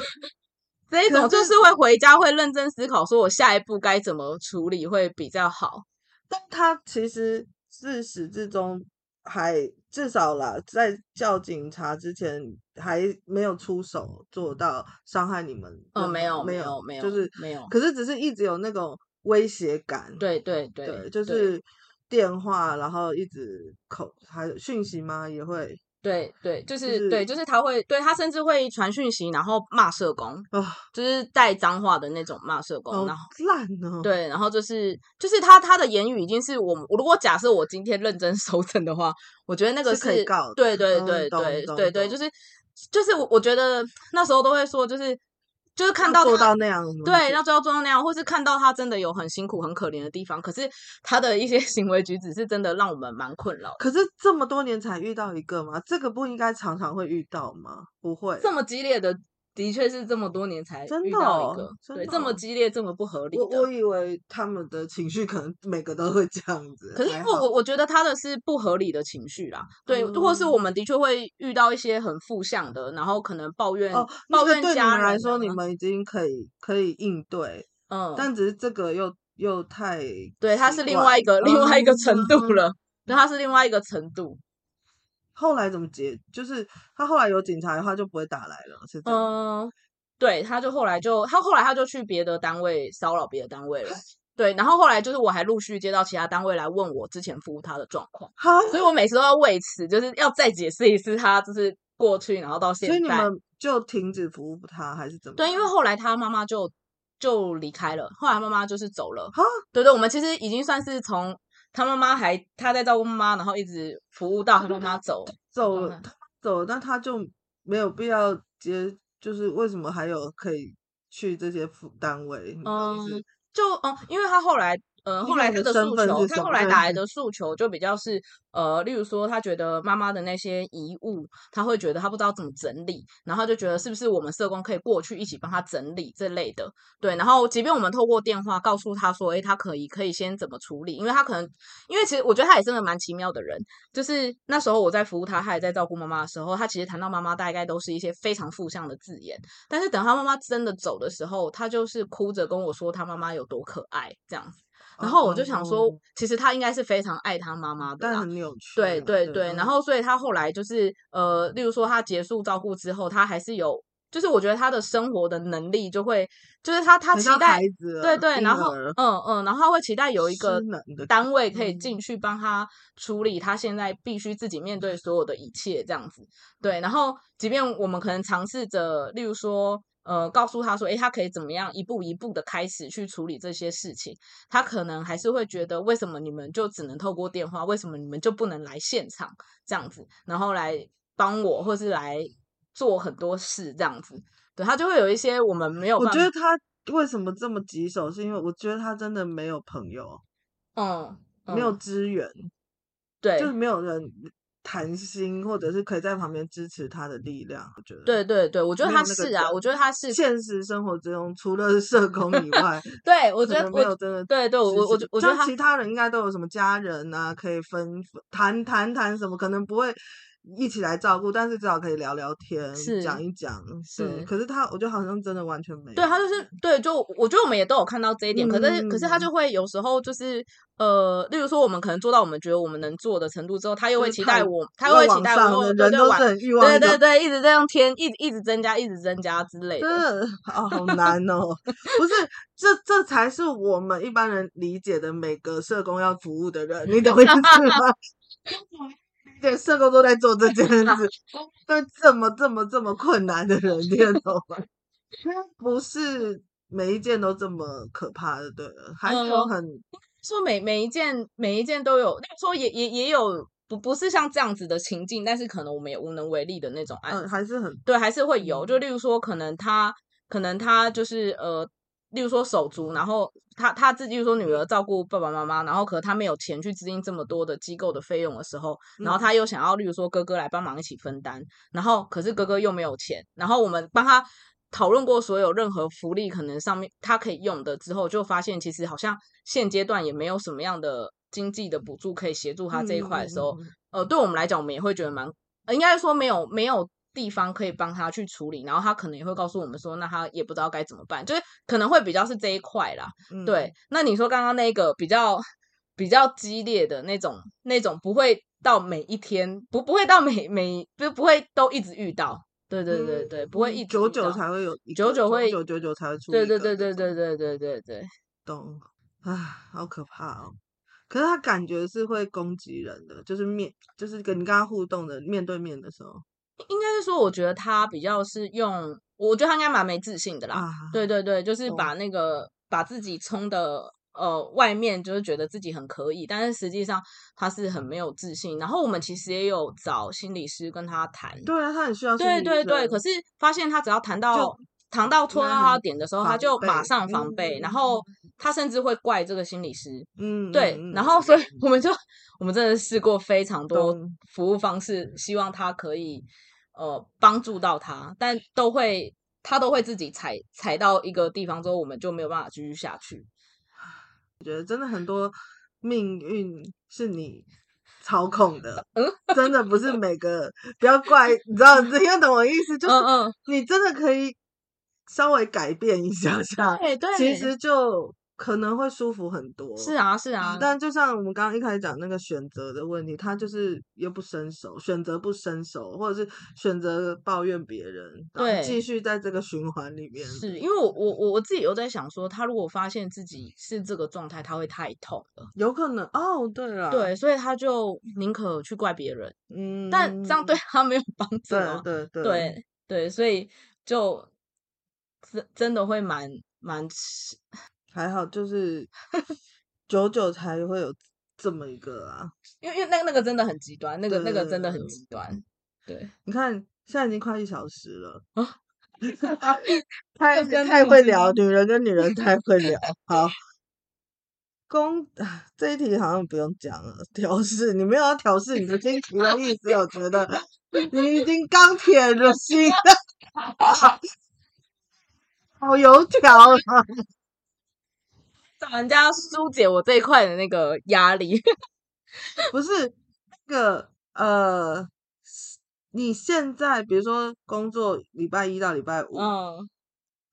<laughs> 这一种就是会回家会认真思考，说我下一步该怎么处理会比较好，但他其实自始至终还。至少啦，在叫警察之前还没有出手做到伤害你们。哦，没有，没有，没有，就是没有。可是只是一直有那种威胁感。对对对，对，就是电话，然后一直口还有讯息吗？也会。对对，就是、就是、对，就是他会对他甚至会传讯息，然后骂社工，哦、就是带脏话的那种骂社工，然后烂哦。对，然后就是就是他他的言语已经是我，我如果假设我今天认真 <laughs> 搜证的话，我觉得那个是，是可以告。对对对对对对，就是就是我我觉得那时候都会说就是。就是看到他做到那样，对，要做到做到那样，或是看到他真的有很辛苦、很可怜的地方，可是他的一些 <laughs> 行为举止是真的让我们蛮困扰。可是这么多年才遇到一个吗？这个不应该常常会遇到吗？不会，这么激烈的的确是这么多年才遇到一个，真的哦、对，这么激烈、这么不合。理的。我我以为他们的情绪可能每个都会这样子，可是我我我觉得他的是不合理的情绪啦，对，嗯、或是我们的确会遇到一些很负向的，然后可能抱怨、哦、抱怨家人、来说，你。们已经可以可以应对，嗯，但只是这个又又太对，它是另外一个、嗯、另外一个程度了，对，它是另外一个程度。后来怎么解？就是他后来有警察的话，就不会打来了，是这样。嗯，对，他就后来就他后来他就去别的单位骚扰别的单位了。对，然后后来就是我还陆续接到其他单位来问我之前服务他的状况，哈所以我每次都要为此就是要再解释一次他就是过去，然后到现在，所以你们就停止服务他还是怎么？对，因为后来他妈妈就就离开了，后来妈妈就是走了。哈对对，我们其实已经算是从。他妈妈还他在照顾妈妈，然后一直服务到他妈妈走走走了，但他就没有必要接，就是为什么还有可以去这些单位？嗯，就嗯，因为他后来。呃，后来他的诉求，他后来打来的诉求就比较是，呃，例如说，他觉得妈妈的那些遗物，他会觉得他不知道怎么整理，然后就觉得是不是我们社工可以过去一起帮他整理这类的，对。然后，即便我们透过电话告诉他说，诶，他可以可以先怎么处理，因为他可能，因为其实我觉得他也真的蛮奇妙的人，就是那时候我在服务他，他也在照顾妈妈的时候，他其实谈到妈妈大概都是一些非常负向的字眼，但是等他妈妈真的走的时候，他就是哭着跟我说他妈妈有多可爱这样子。然后我就想说，其实他应该是非常爱他妈妈的，但很扭曲。对对对，然后所以他后来就是呃，例如说他结束照顾之后，他还是有，就是我觉得他的生活的能力就会，就是他他期待，对对，然后嗯嗯，然后他会期待有一个单位可以进去帮他处理他现在必须自己面对所有的一切这样子。对，然后即便我们可能尝试着，例如说。呃，告诉他说，诶，他可以怎么样一步一步的开始去处理这些事情。他可能还是会觉得，为什么你们就只能透过电话？为什么你们就不能来现场这样子，然后来帮我，或是来做很多事这样子？对，他就会有一些我们没有。我觉得他为什么这么棘手，是因为我觉得他真的没有朋友，嗯，嗯没有资源，对，就是没有人。谈心，或者是可以在旁边支持他的力量，我觉得。对对对，我觉得他是啊，我觉得他是现实生活中除了社工以外，对我觉得没有真的。对对，我我我觉得其他人应该都有什么家人啊，可以分谈谈谈什么，可能不会。一起来照顾，但是至少可以聊聊天，讲一讲。是，可是他，我觉得好像真的完全没有。对他就是对，就我觉得我们也都有看到这一点。嗯、可是，可是他就会有时候就是呃，例如说我们可能做到我们觉得我们能做的程度之后，他又会期待我，他又会期待我，人都是很欲望，对对对，一直这样添，一直一直增加，一直增加之类的。真的啊，好难哦！不是，这这才是我们一般人理解的每个社工要服务的人，你懂意思吗？<laughs> 对，社工都在做这件 <laughs> 事，对这么这么这么困难的人，你懂吗？<laughs> 不是每一件都这么可怕的，对了，还有很、嗯、说每每一件每一件都有，那说也也也有不不是像这样子的情境，但是可能我们也无能为力的那种案子，嗯，还是很对，还是会有，就例如说，可能他可能他就是呃。例如说手足，然后他他自己就说女儿照顾爸爸妈妈，然后可能他没有钱去资金这么多的机构的费用的时候，然后他又想要，例如说哥哥来帮忙一起分担，然后可是哥哥又没有钱，然后我们帮他讨论过所有任何福利可能上面他可以用的之后，就发现其实好像现阶段也没有什么样的经济的补助可以协助他这一块的时候，呃，对我们来讲，我们也会觉得蛮，应该说没有没有。地方可以帮他去处理，然后他可能也会告诉我们说，那他也不知道该怎么办，就是可能会比较是这一块啦。嗯、对，那你说刚刚那个比较比较激烈的那种那种，不会到每一天，不不会到每每不不会都一直遇到。对对对对，嗯、不会一直久久才会有，久久会久久久才会出。对对对对对对对对对，懂。啊，好可怕哦。可是他感觉是会攻击人的，就是面就是跟你跟他互动的面对面的时候。应该是说，我觉得他比较是用，我觉得他应该蛮没自信的啦。啊、对对对，就是把那个、哦、把自己冲的呃外面，就是觉得自己很可以，但是实际上他是很没有自信。然后我们其实也有找心理师跟他谈。对啊，他很需要。对对对，可是发现他只要谈到谈到戳到他点的时候，他就马上防备，嗯、然后他甚至会怪这个心理师。嗯，对，然后所以我们就 <laughs> 我们真的试过非常多服务方式，嗯、希望他可以。呃，帮助到他，但都会他都会自己踩踩到一个地方之后，我们就没有办法继续下去。我 <sighs> 觉得真的很多命运是你操控的，<laughs> 嗯，真的不是每个，不要怪，你知道，<laughs> 你听懂我意思？就是，你真的可以稍微改变一下下，对对，其实就。可能会舒服很多，是啊，是啊。但就像我们刚刚一开始讲那个选择的问题，他就是又不伸手，选择不伸手，或者是选择抱怨别人，对，继续在这个循环里面。是因为我我我我自己有在想说，他如果发现自己是这个状态，他会太痛了，有可能哦。对了，对，所以他就宁可去怪别人，嗯，但这样对他没有帮助。对对对对对，所以就真真的会蛮蛮。还好，就是久久才会有这么一个啊，因为因为那个那个真的很极端，那个那个真的很极端。对，你看现在已经快一小时了啊，<laughs> 太太会聊，女人跟女人太会聊。好，公 <laughs> 这一题好像不用讲了，调试你没有要调试你的心情的意思，我觉得你已经钢铁的心，<laughs> 好油条了。找人家疏解我这一块的那个压力，<laughs> 不是那个呃，你现在比如说工作礼拜一到礼拜五，嗯，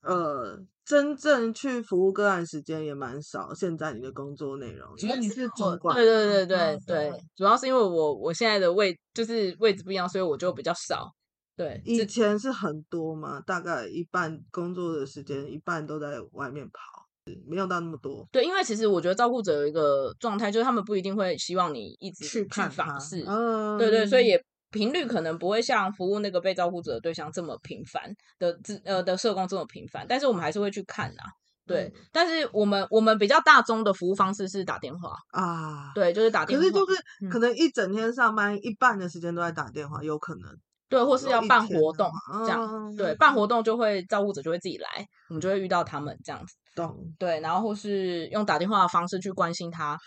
呃，真正去服务个案时间也蛮少。现在你的工作内容，因为你是主管，对对对对对，嗯、主要是因为我我现在的位就是位置不一样，所以我就比较少。对，以前是很多嘛，大概一半工作的时间一半都在外面跑。没有到那么多，对，因为其实我觉得照顾者有一个状态，就是他们不一定会希望你一直去看访视，嗯，对对，所以也频率可能不会像服务那个被照顾者的对象这么频繁的，呃的社工这么频繁，但是我们还是会去看呐，对，嗯、但是我们我们比较大宗的服务方式是打电话啊，对，就是打电话，可是就是可能一整天上班一半的时间都在打电话，有可能。对，或是要办活动这样，嗯、对，办活动就会照顾者就会自己来，我们就会遇到他们这样子。懂。对，然后或是用打电话的方式去关心他，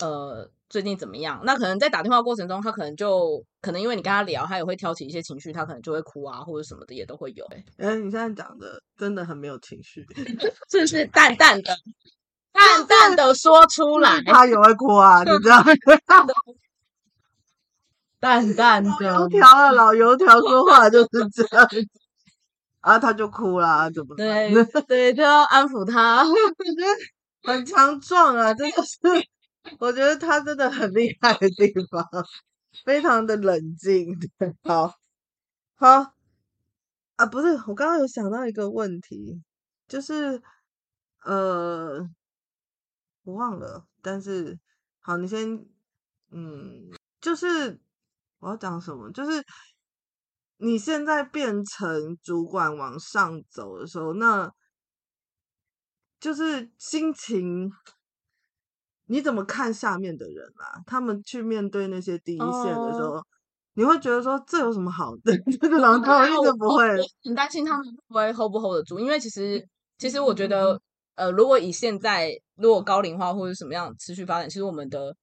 呃，最近怎么样？那可能在打电话过程中，他可能就可能因为你跟他聊，他也会挑起一些情绪，他可能就会哭啊，或者什么的也都会有。哎，你现在讲的真的很没有情绪，<laughs> 是不是淡淡的、<laughs> 淡淡的说出来？他也会哭啊，你知道吗？<laughs> 淡淡的油条啊，老油条说话就是这样，啊，他就哭了，怎么对 <laughs> 对，就要安抚他，我觉得很强壮啊，真的是，我觉得他真的很厉害的地方，非常的冷静。<laughs> 好，好啊，不是，我刚刚有想到一个问题，就是呃，我忘了，但是好，你先，嗯，就是。我要讲什么？就是你现在变成主管往上走的时候，那就是心情，你怎么看下面的人啊？他们去面对那些第一线的时候，哦、你会觉得说这有什么好的？这个狼头一直不会，很担心他们不会 hold 不 hold 得住，因为其实其实我觉得，嗯、呃，如果以现在如果高龄化或者什么样持续发展，其实我们的。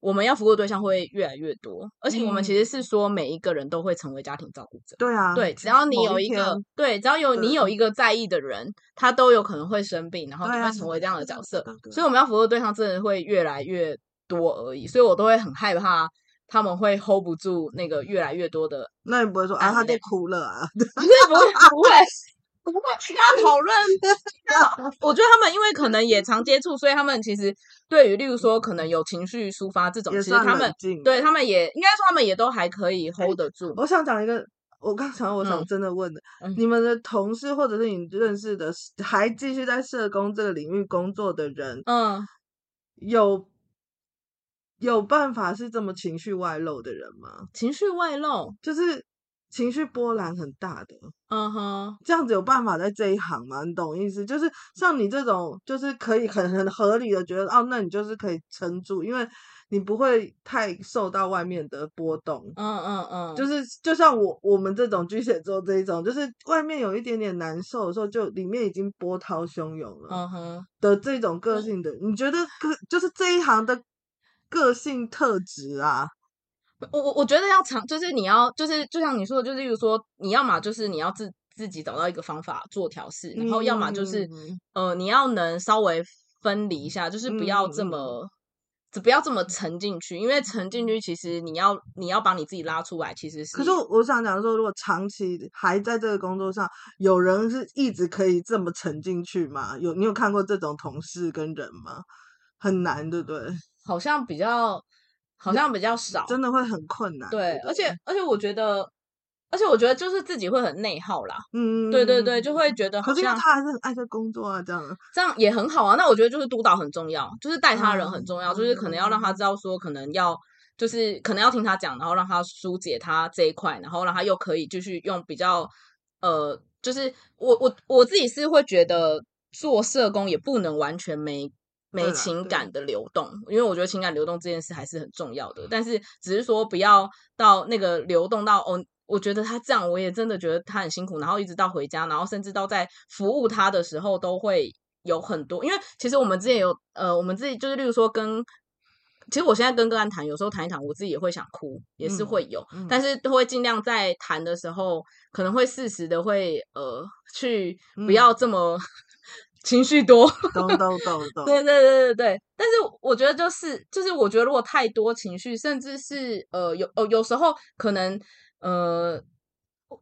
我们要服务的对象会越来越多，而且我们其实是说每一个人都会成为家庭照顾者。对啊，对，只要你有一个，一对，只要有你有一个在意的人，他都有可能会生病，然后就会成为这样的角色。所以我们要服务的对象真的会越来越多而已，所以我都会很害怕他们会 hold 不住那个越来越多的。那你不会说啊，他在哭了啊？<laughs> 不会，不会。不会其他讨论，<laughs> 我觉得他们因为可能也常接触，所以他们其实对于例如说可能有情绪抒发这种，其实他们对他们也应该说他们也都还可以 hold 得住。我想讲一个，我刚才我想真的问的，嗯、你们的同事或者是你认识的还继续在社工这个领域工作的人，嗯，有有办法是这么情绪外露的人吗？情绪外露就是。情绪波澜很大的，嗯哼，这样子有办法在这一行吗？你懂意思？就是像你这种，就是可以很很合理的觉得，哦，那你就是可以撑住，因为你不会太受到外面的波动。嗯嗯嗯，就是就像我我们这种巨蟹座这一种，就是外面有一点点难受的时候，就里面已经波涛汹涌了。嗯哼，的这种个性的，你觉得个就是这一行的个性特质啊？我我我觉得要长，就是你要就是就像你说的，就是例如说你要嘛，就是你要自自己找到一个方法做调试，然后要么就是、嗯、呃，你要能稍微分离一下，就是不要这么。嗯只不要这么沉进去，因为沉进去，其实你要你要把你自己拉出来，其实是。可是我想讲说，如果长期还在这个工作上，有人是一直可以这么沉进去吗？有你有看过这种同事跟人吗？很难，对不对？好像比较，好像比较少，真的会很困难。对，而且而且我觉得。而且我觉得就是自己会很内耗啦，嗯，对对对，就会觉得好像，可是他还是很爱在工作啊，这样这样也很好啊。那我觉得就是督导很重要，就是带他人很重要，嗯、就是可能要让他知道说，可能要就是可能要听他讲，然后让他疏解他这一块，然后让他又可以继续用比较呃，就是我我我自己是会觉得做社工也不能完全没没情感的流动，因为我觉得情感流动这件事还是很重要的，但是只是说不要到那个流动到哦。我觉得他这样，我也真的觉得他很辛苦。然后一直到回家，然后甚至到在服务他的时候，都会有很多。因为其实我们之前有呃，我们自己就是，例如说跟，其实我现在跟个案谈，有时候谈一谈，我自己也会想哭，也是会有，嗯嗯、但是都会尽量在谈的时候，可能会适时的会呃，去不要这么、嗯、情绪多。懂懂懂懂。对对对对对。但是我觉得就是就是，我觉得如果太多情绪，甚至是呃有哦有时候可能。呃，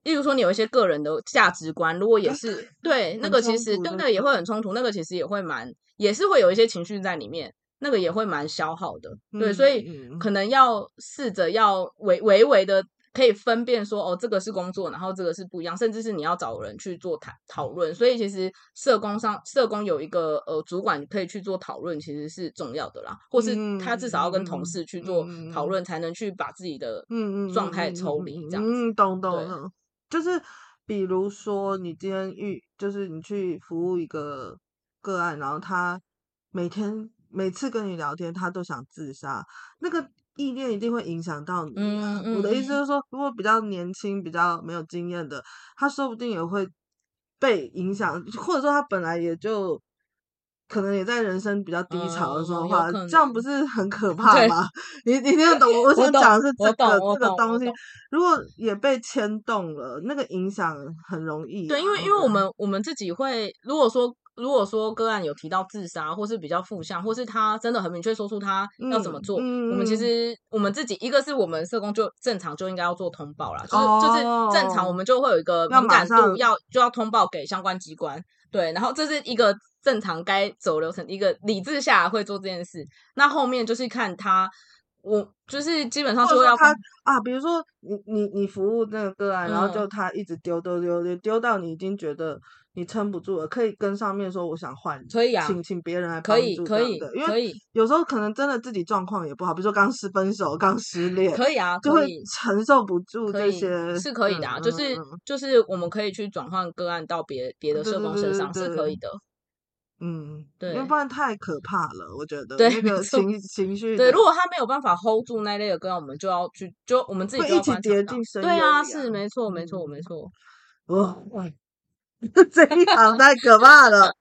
例如说你有一些个人的价值观，如果也是对那个，其实对不对也会很冲突，那个其实也会蛮，也是会有一些情绪在里面，那个也会蛮消耗的，对，所以可能要试着要微微微的。可以分辨说哦，这个是工作，然后这个是不一样，甚至是你要找人去做谈讨论。所以其实社工上，社工有一个呃主管可以去做讨论，其实是重要的啦。或是他至少要跟同事去做讨论，才能去把自己的嗯嗯状态抽离这样子。嗯，懂懂懂。就是比如说你今天遇，就是你去服务一个个案，然后他每天每次跟你聊天，他都想自杀，那个。意念一定会影响到你。嗯嗯，我的意思就是说，如果比较年轻、比较没有经验的，他说不定也会被影响，或者说他本来也就可能也在人生比较低潮的时候的话，这样不是很可 <laughs> 怕吗？你你听得懂？我想讲的是这个这个东西，如果也被牵动了，那个影响很容易。对，因为因为我们我们自己会，如果说。如果说个案有提到自杀，或是比较负向，或是他真的很明确说出他要怎么做，嗯嗯、我们其实我们自己一个是我们社工就正常就应该要做通报啦，就是、哦、就是正常我们就会有一个敏感度要，要就要通报给相关机关，对，然后这是一个正常该走流程，一个理智下来会做这件事，那后面就是看他。我就是基本上说要他啊，比如说你你你服务那个个案，嗯、然后就他一直丢丢丢丢丢到你已经觉得你撑不住了，可以跟上面说我想换，可以啊，请请别人来帮助的，可以可以，因为有时候可能真的自己状况也不好，比如说刚失分手、刚失 <laughs> 恋，可以啊，就会承受不住这些，是可以的，啊，嗯、就是、嗯、就是我们可以去转换个案到别别的社工身上，是可以的。嗯，对，因为不然太可怕了，我觉得对那个情情绪，对，如果他没有办法 hold 住那类的歌，我们就要去，就我们自己一起跌进深渊。对啊，是没错，没错，没错。哇哇，<laughs> 这一行太可怕了，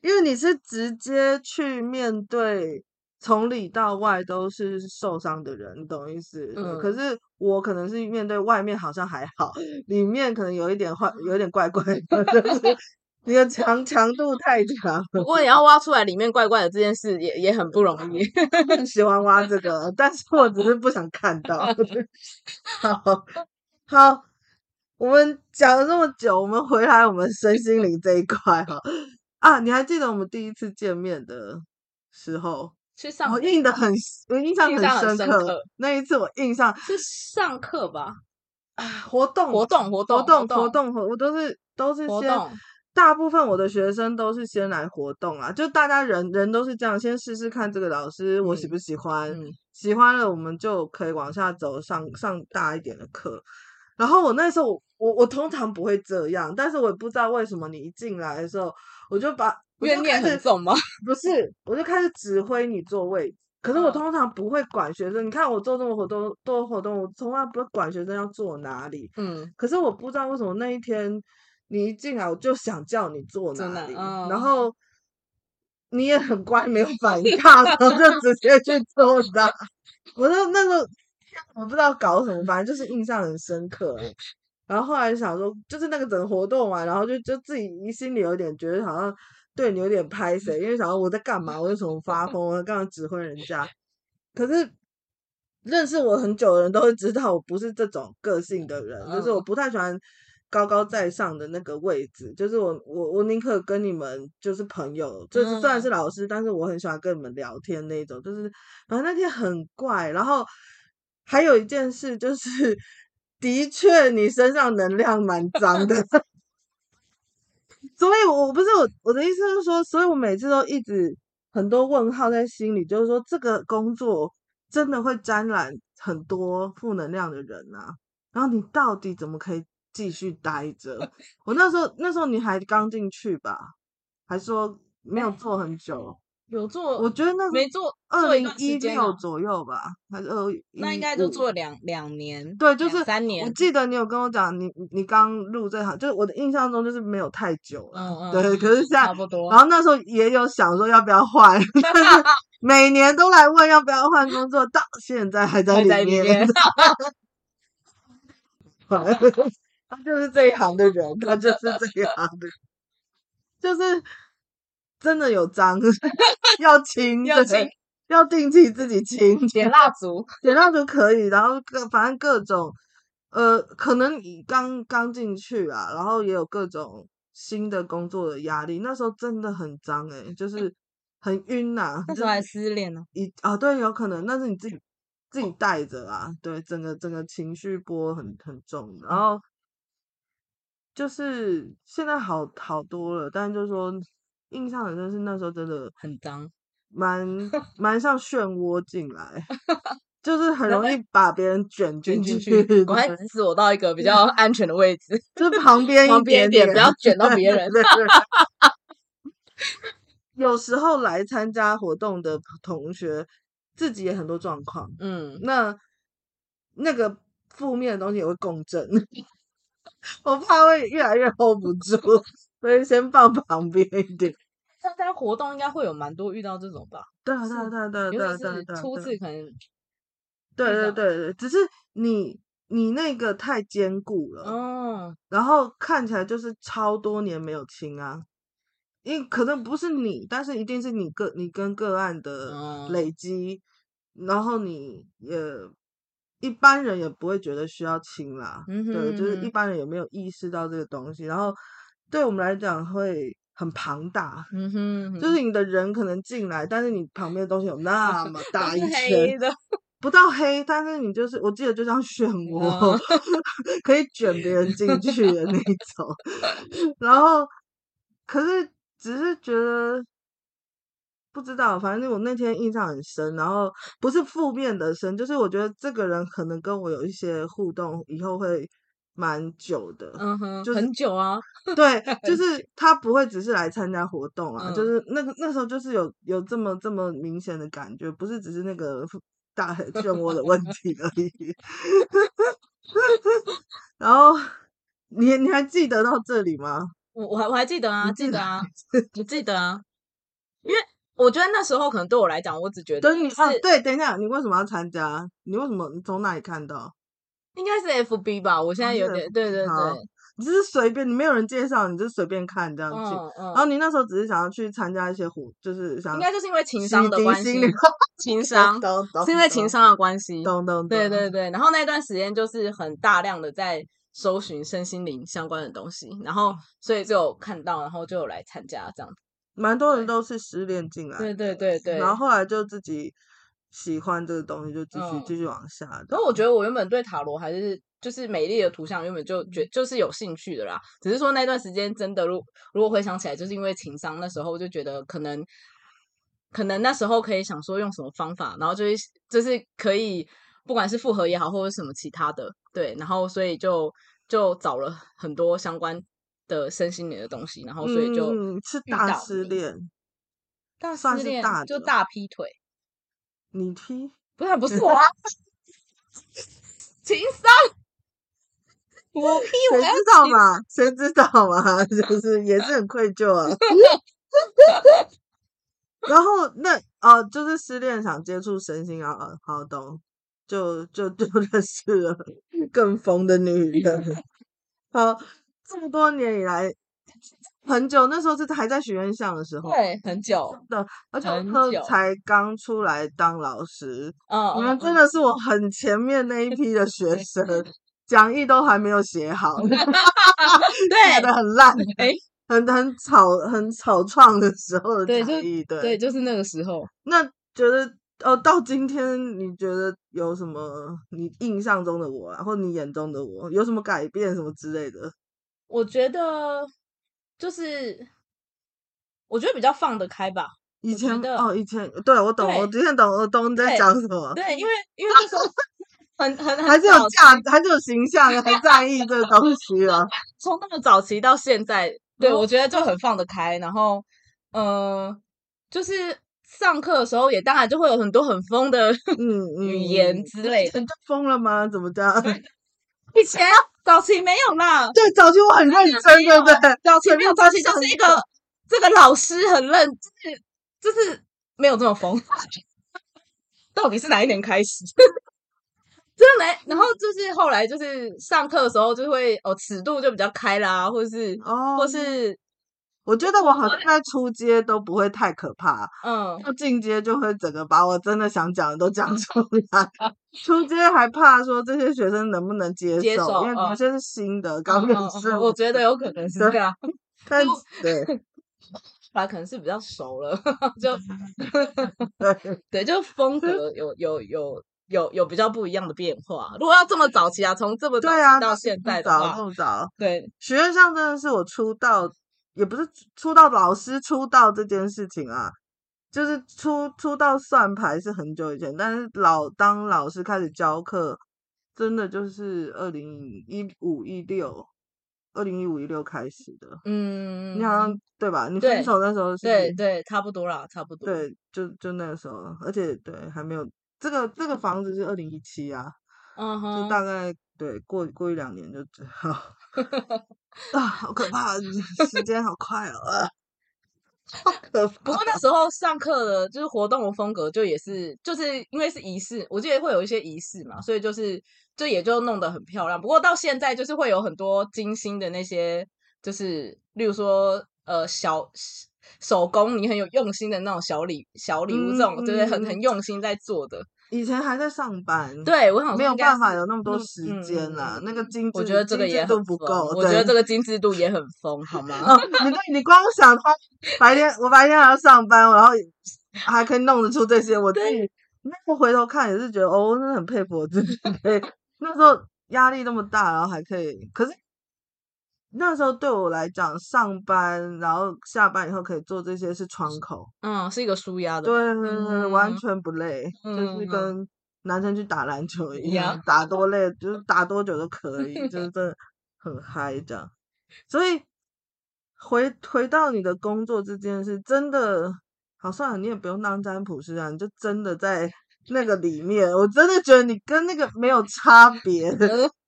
因为你是直接去面对，从里到外都是受伤的人，你懂意思？嗯。可是我可能是面对外面好像还好，里面可能有一点坏，有一点怪怪的。<laughs> 你的强强度太强，不过你要挖出来里面怪怪的这件事也也很不容易。<laughs> 很喜欢挖这个，但是我只是不想看到。好好，我们讲了这么久，我们回来我们身心灵这一块哈啊，你还记得我们第一次见面的时候？去上我印的很，我印象很深刻。那一次我印象是上课吧？啊，活动活动活动活动活动，我都是都是先。大部分我的学生都是先来活动啊，就大家人人都是这样，先试试看这个老师我喜不喜欢，嗯嗯、喜欢了我们就可以往下走上上大一点的课。然后我那时候我我，我通常不会这样，但是我也不知道为什么你一进来的时候，我就把怨念很重吗？<laughs> 不是，我就开始指挥你坐位。可是我通常不会管学生，嗯、你看我做这么活动多活动，我从来不会管学生要坐哪里。嗯，可是我不知道为什么那一天。你一进来我就想叫你坐哪里，哦、然后你也很乖，没有反抗，然后就直接去坐的。<laughs> 我说那个我不知道搞什么，反正就是印象很深刻。然后后来想说，就是那个整个活动嘛，然后就就自己心里有点觉得好像对你有点拍谁，因为想说我在干嘛？我为什么发疯？我干嘛指挥人家？可是认识我很久的人都会知道，我不是这种个性的人，就是我不太喜欢。高高在上的那个位置，就是我我我宁可跟你们就是朋友，就是虽然是老师，嗯、但是我很喜欢跟你们聊天那种。就是反正那天很怪，然后还有一件事就是，<laughs> 的确你身上能量蛮脏的，<laughs> 所以我不是我我的意思是说，所以我每次都一直很多问号在心里，就是说这个工作真的会沾染很多负能量的人啊，然后你到底怎么可以？继续待着。我那时候，那时候你还刚进去吧？还说没有做很久？有做？我觉得那没做，二零一六左右吧，还是二？那应该就做了两两年。对，就是三年。我记得你有跟我讲，你你刚入这行，就是我的印象中就是没有太久了。嗯嗯。对，可是现在差不多。然后那时候也有想说要不要换，<laughs> <laughs> 每年都来问要不要换工作，到现在还在里面。<laughs> 他就是这一行的人，他就是这一行的，就是真的有脏，<laughs> 要清，要清，要定期自己清，点蜡烛，点蜡烛可以，然后各反正各种，呃，可能你刚刚进去啊，然后也有各种新的工作的压力，那时候真的很脏哎、欸，就是 <laughs> 很晕呐、啊，那时候还失恋呢，一啊对，有可能，那是你自己 <laughs> 自己带着啊，对，整个整个情绪波很很重，然后。就是现在好好多了，但就是说印象很深是那时候真的很脏，蛮 <laughs> 蛮像漩涡进来，就是很容易把别人卷进去。我还指使我到一个比较 <laughs> 安全的位置，就是旁边一点点，不要卷到别人。<laughs> 有时候来参加活动的同学自己也很多状况，嗯，那那个负面的东西也会共振。我怕会越来越 hold 不住，所以先放旁边一点。参加活动应该会有蛮多遇到这种吧？对啊，对啊，对啊，对啊，对啊，对啊，初次可能。对对对对，只是你你那个太坚固了，嗯，然后看起来就是超多年没有清啊，因为可能不是你，但是一定是你个你跟个案的累积，嗯、然后你也。一般人也不会觉得需要清啦，嗯、哼对，就是一般人也没有意识到这个东西，然后对我们来讲会很庞大，嗯哼哼，就是你的人可能进来，但是你旁边的东西有那么 <laughs> 大一圈，<laughs> 不到黑，但是你就是我记得就像漩涡，哦、<laughs> 可以卷别人进去的那种，然后可是只是觉得。不知道，反正我那天印象很深，然后不是负面的深，就是我觉得这个人可能跟我有一些互动，以后会蛮久的，嗯哼，就是、很久啊，对，就是他不会只是来参加活动啊，嗯、就是那个那时候就是有有这么这么明显的感觉，不是只是那个大 <laughs> 漩涡的问题而已。<laughs> 然后你你还记得到这里吗？我我还我还记得啊，记得啊，你记得啊，因为。我觉得那时候可能对我来讲，我只觉得等你啊，对，等一下，你为什么要参加？你为什么？你从哪里看到？应该是 FB 吧。我现在有点，对对对，你就是随便，你没有人介绍，你就随便看这样子。然后你那时候只是想要去参加一些活，就是想应该就是因为情商的关系，<laughs> 情商是因为情商的关系，懂懂。对对对，然后那段时间就是很大量的在搜寻身心灵相关的东西，然后所以就有看到，然后就有来参加这样子。蛮多人都是失恋进来，对对对对，然后后来就自己喜欢这个东西，就继续继续往下。然后我觉得我原本对塔罗还是就是美丽的图像，原本就觉就是有兴趣的啦。只是说那段时间真的，如如果回想起来，就是因为情商，那时候就觉得可能可能那时候可以想说用什么方法，然后就是就是可以不管是复合也好，或者什么其他的，对，然后所以就就找了很多相关。的身心灵的东西，然后所以就、嗯、是大失恋，大失恋大就大劈腿，你踢不是不是我啊，情商，<laughs> 我劈我谁知道嘛？谁知道嘛？就是也是很愧疚啊。<laughs> 然后那哦，就是失恋想接触身心啊，好懂，就就就认识了更疯的女人。好，这么多年以来，很久，那时候是还在学院巷的时候，对，很久的，而且我才刚出来当老师，嗯，你们真的是我很前面那一批的学生，讲义都还没有写好，<laughs> 对，写的很烂，哎、欸，很很草很草创的时候的讲义，对，对，就是那个时候，那觉得。哦，到今天你觉得有什么你印象中的我啊，或你眼中的我有什么改变什么之类的？我觉得就是我觉得比较放得开吧。以前哦，以前对我懂，我今天懂，我懂你在讲什么。对，因为因为那时候 <laughs> 很很还是有价，还是有形象，很在意这个东西啊。<laughs> 从那么早期到现在，对我觉得就很放得开。然后，嗯、呃，就是。上课的时候也当然就会有很多很疯的 <laughs> 嗯语言之类的，疯了吗？怎么着？以前早期没有啦，对，早期我很认真，对不对？早期没有，早期就是一个这个老师很认，就是就是没有这么疯。到底是哪一年开始？<laughs> 真的没，然后就是后来就是上课的时候就会哦尺度就比较开啦，或是哦，或是。我觉得我好像在出街都不会太可怕，嗯，要进阶就会整个把我真的想讲的都讲 <laughs> 出来。<laughs> 出街还怕说这些学生能不能接受，接受因为有些是新的，刚认识。我觉得有可能是这样，<laughs> 但对，他可能是比较熟了，就对，就风格有有有有有比较不一样的变化。如果要这么早期啊，从这么早到现在的话，这么早，对，学院上真的是我出道。也不是出道老师出道这件事情啊，就是出出道算牌是很久以前，但是老当老师开始教课，真的就是二零一五一六，二零一五一六开始的。嗯，你好像对吧？你分手那时候是？对对，差不多啦，差不多。对，就就那个时候，而且对还没有这个这个房子是二零一七啊，嗯哼，就大概对过过一两年就只好。啊，好可怕！时间好快哦，啊，好可怕。<laughs> 不过那时候上课的，就是活动的风格，就也是，就是因为是仪式，我记得会有一些仪式嘛，所以就是，就也就弄得很漂亮。不过到现在，就是会有很多精心的那些，就是例如说，呃，小手工，你很有用心的那种小礼小礼物，这种，嗯、对不对？很很用心在做的。以前还在上班，对我想没有办法有那么多时间啦。那个精致，我觉得这个也都不够。我觉得这个精致度也很疯，好吗？<laughs> 哦，你你光想他白天，我白天还要上班，然后还可以弄得出这些，我自己那回头看也是觉得哦，真的很佩服我自己。<laughs> 对，那时候压力那么大，然后还可以，可是。那时候对我来讲，上班然后下班以后可以做这些是窗口，嗯，是一个舒压的，对，嗯、完全不累，嗯、就是跟男生去打篮球一样，嗯、打多累就是打多久都可以，就是 <laughs> 真的很嗨这样。所以回回到你的工作这件事，真的好算了，你也不用当占卜师啊，你就真的在那个里面，我真的觉得你跟那个没有差别。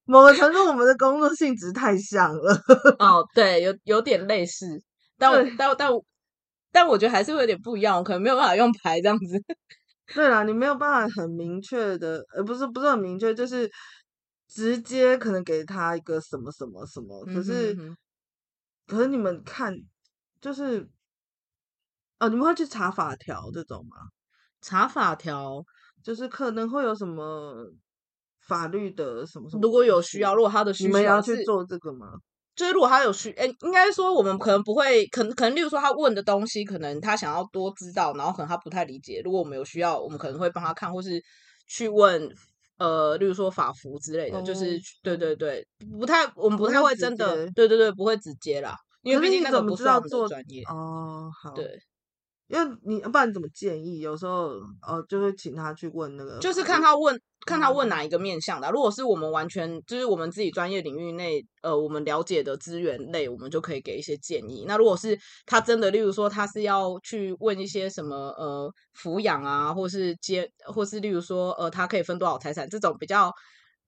某个程度，我们的工作性质太像了。哦，对，有有点类似，但我但但但我觉得还是会有点不一样，我可能没有办法用牌这样子。<laughs> 对啦，你没有办法很明确的，呃，不是不是很明确，就是直接可能给他一个什么什么什么。可是，嗯、哼哼可是你们看，就是哦，你们会去查法条这种吗？查法条就是可能会有什么。法律的什么什么？如果有需要，如果他的需要，你们要去做这个吗？就是如果他有需，哎，应该说我们可能不会，可能可能，例如说他问的东西，可能他想要多知道，然后可能他不太理解。如果我们有需要，我们可能会帮他看，或是去问，呃，例如说法服之类的，哦、就是对对对，不太，我们不太会真的，对对对，不会直接啦，因为毕竟那个不是我们的专业哦。好，对。因为你不然怎么建议？有时候呃，就会请他去问那个，就是看他问，看他问哪一个面向的。如果是我们完全就是我们自己专业领域内，呃，我们了解的资源类，我们就可以给一些建议。那如果是他真的，例如说他是要去问一些什么呃抚养啊，或是接，或是例如说呃他可以分多少财产这种比较。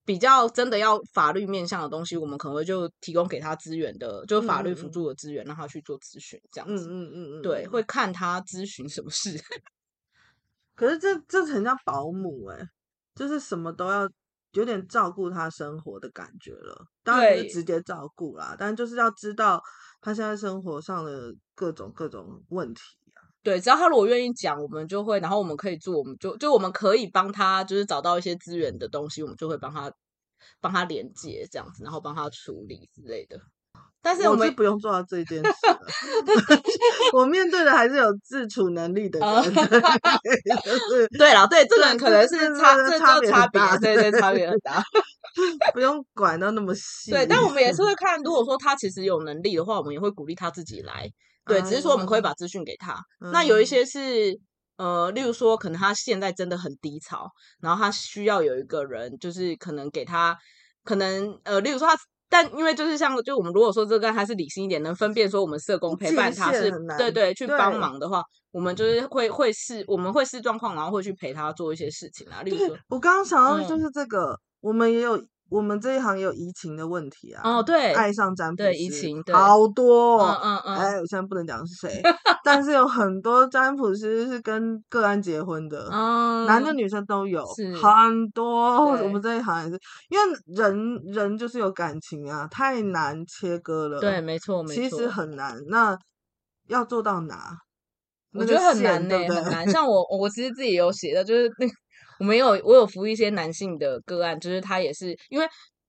比较真的要法律面向的东西，我们可能会就提供给他资源的，就法律辅助的资源，嗯、让他去做咨询，这样子。嗯嗯嗯嗯，对，会看他咨询什么事。<laughs> 可是这这很像保姆哎、欸，就是什么都要有点照顾他生活的感觉了。当然不是直接照顾啦，但就是要知道他现在生活上的各种各种问题啊。对，只要他如果愿意讲，我们就会，然后我们可以做，我们就就我们可以帮他，就是找到一些资源的东西，我们就会帮他帮他连接这样子，然后帮他处理之类的。但是我们是不用做到这件事，<laughs> 我面对的还是有自处能力的人。就是 <laughs> 对了，对，这个人可能是差，这就差别，对对，差别很大。<laughs> 不用管到那么细。对，但我们也是会看，如果说他其实有能力的话，我们也会鼓励他自己来。对，只是说我们可以把资讯给他。那有一些是呃，例如说，可能他现在真的很低潮，然后他需要有一个人，就是可能给他，可能呃，例如说他。但因为就是像，就我们如果说这个他是理性一点，能分辨说我们社工陪伴他是对对去帮忙的话，我们就是会会视我们会视状况，然后会去陪他做一些事情啊。例如说，我刚刚想到的就是这个，嗯、我们也有。我们这一行也有移情的问题啊！哦，对，爱上占卜对移情，对好多，哦。嗯嗯嗯。哎，我现在不能讲是谁，但是有很多占卜师是跟个案结婚的，嗯，男的女生都有，很多。我们这一行也是，因为人人就是有感情啊，太难切割了。对，没错，没错，其实很难。那要做到哪？我觉得很难呢，很难。像我，我其实自己有写的，就是那个。我们有，我有服一些男性的个案，就是他也是因为，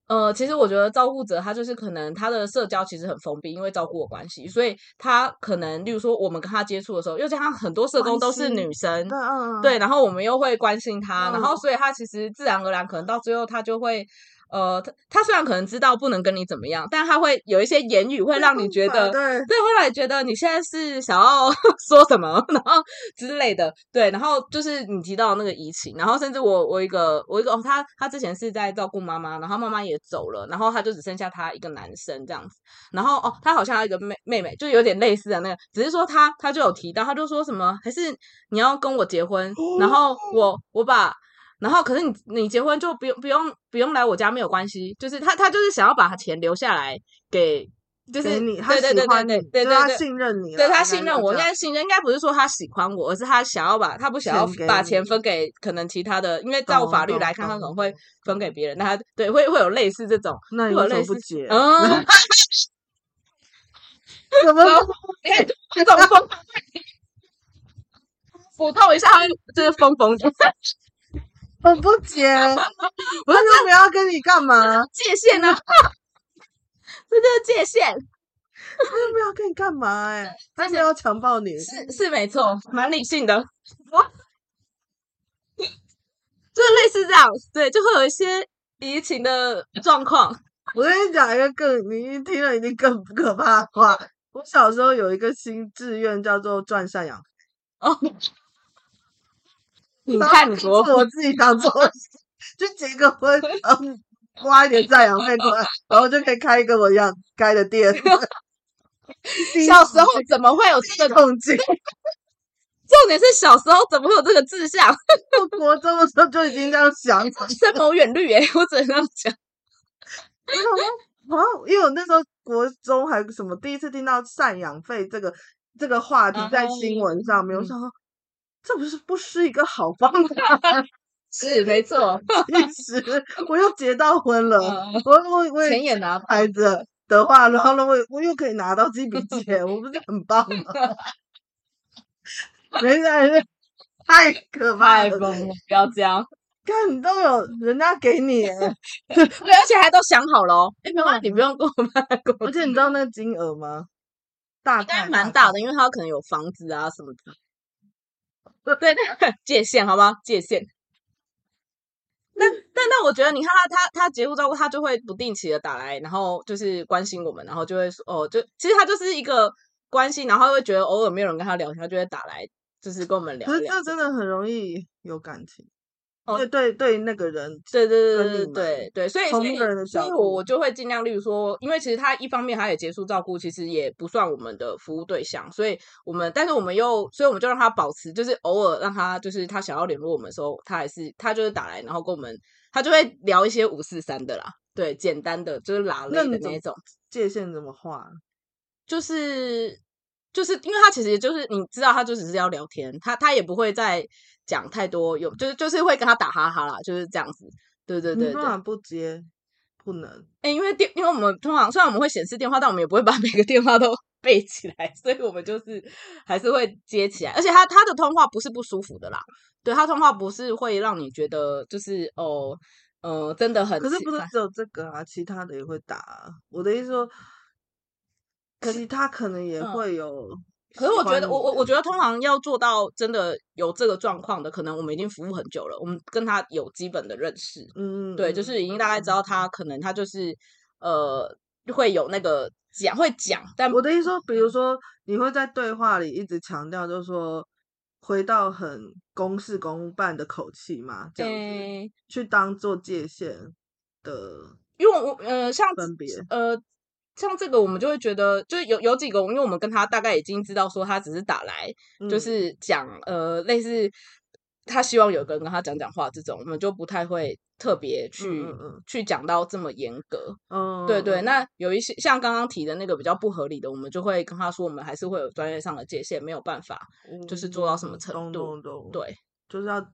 呃，其实我觉得照顾者他就是可能他的社交其实很封闭，因为照顾的关系，所以他可能，例如说我们跟他接触的时候，又加上很多社工都是女生，对，然后我们又会关心他，嗯，然后所以他其实自然而然可能到最后他就会。呃，他他虽然可能知道不能跟你怎么样，但他会有一些言语会让你觉得，对，对，会让你觉得你现在是想要 <laughs> 说什么，然后之类的，对，然后就是你提到那个移情，然后甚至我我一个我一个哦，他他之前是在照顾妈妈，然后妈妈也走了，然后他就只剩下他一个男生这样子，然后哦，他好像有一个妹妹妹，就有点类似的那个，只是说他他就有提到，他就说什么还是你要跟我结婚，然后我我把。然后，可是你你结婚就不用不用不用来我家没有关系，就是他他就是想要把他钱留下来给，就是你，他喜欢你，对对对，他信任你，对他信任我，应该信任应该不是说他喜欢我，而是他想要把他不想要把钱分给可能其他的，因为照法律来看，他可能会分给别人，那他对会会有类似这种，那你为什么不结？<laughs> 嗯，怎么？哎，<laughs> 这种风，<laughs> 补透一下，就是疯疯的。<laughs> 我不接，我又没有跟你干嘛？界限呢？这就是界限。他又没有跟你干嘛？哎，他没有强暴你，是是没错，蛮理性的。我就类似这样，对，就会有一些移情的状况。我跟你讲一个更，你一听了一定更不可怕的话。我小时候有一个新志愿叫做赚赡养费。哦。你看，你说我自己想做，就结个婚，<laughs> 嗯，花一点赡养费过来，然后就可以开一个我一样开的店。<laughs> 小时候怎么会有这个动机？<laughs> 重点是小时候怎么会有这个志向？我国中的时候就已经这样想，深谋远虑哎，我只能这样讲。因为我那时候国中还什么，第一次听到赡养费这个这个话题在新闻上面，我想说。这不是不是一个好方 <laughs> 法，<laughs> 是没错。<laughs> 其实我又结到婚了，嗯、我我我钱也拿拍子的话，然后呢，我我又可以拿到这笔钱，我不是很棒吗？没事，太可怕了，不要这样。看你都有人家给你，对，而且还都想好了哦。哎，不用，你不用跟我妈跟我。而且你知道那个金额吗？大概蛮大的，因为他可能有房子啊什么的。<laughs> 对，<laughs> 界限好不好？界限。但但但，我觉得你看他他他结婚照顾，他就会不定期的打来，然后就是关心我们，然后就会说哦，就其实他就是一个关心，然后会觉得偶尔没有人跟他聊天，他就会打来，就是跟我们聊聊。可是这真的很容易有感情。对对对，那个人，对对对对对对，所以所以所以我我就会尽量，例如说，因为其实他一方面他也结束照顾，其实也不算我们的服务对象，所以我们但是我们又，所以我们就让他保持，就是偶尔让他就是他想要联络我们的时候，他还是他就是打来，然后跟我们，他就会聊一些五四三的啦，对，简单的就是拉类的那种，那种界限怎么画？就是就是因为他其实就是你知道，他就只是要聊天，他他也不会再。讲太多有就是就是会跟他打哈哈啦，就是这样子。对对对，通常不接，不能。哎、欸，因为电，因为我们通常虽然我们会显示电话，但我们也不会把每个电话都 <laughs> 背起来，所以我们就是还是会接起来。而且他他的通话不是不舒服的啦，对他通话不是会让你觉得就是哦，呃，真的很。可是不是只有这个啊，其他的也会打啊。我的意思说，其他可能也会有。嗯可是我觉得，我我我觉得，通常要做到真的有这个状况的，可能我们已经服务很久了，我们跟他有基本的认识，嗯，对，就是已经大概知道他可能他就是呃会有那个讲会讲，但我的意思说，比如说你会在对话里一直强调，就是说回到很公事公办的口气嘛，这样子、欸、去当做界限的，因为我呃像分别呃。像这个，我们就会觉得，就是有有几个，因为我们跟他大概已经知道说，他只是打来，嗯、就是讲呃，类似他希望有个人跟他讲讲话这种，我们就不太会特别去去讲到这么严格。嗯，对对。那有一些像刚刚提的那个比较不合理的，我们就会跟他说，我们还是会有专业上的界限，没有办法，就是做到什么程度。嗯、对，就是要。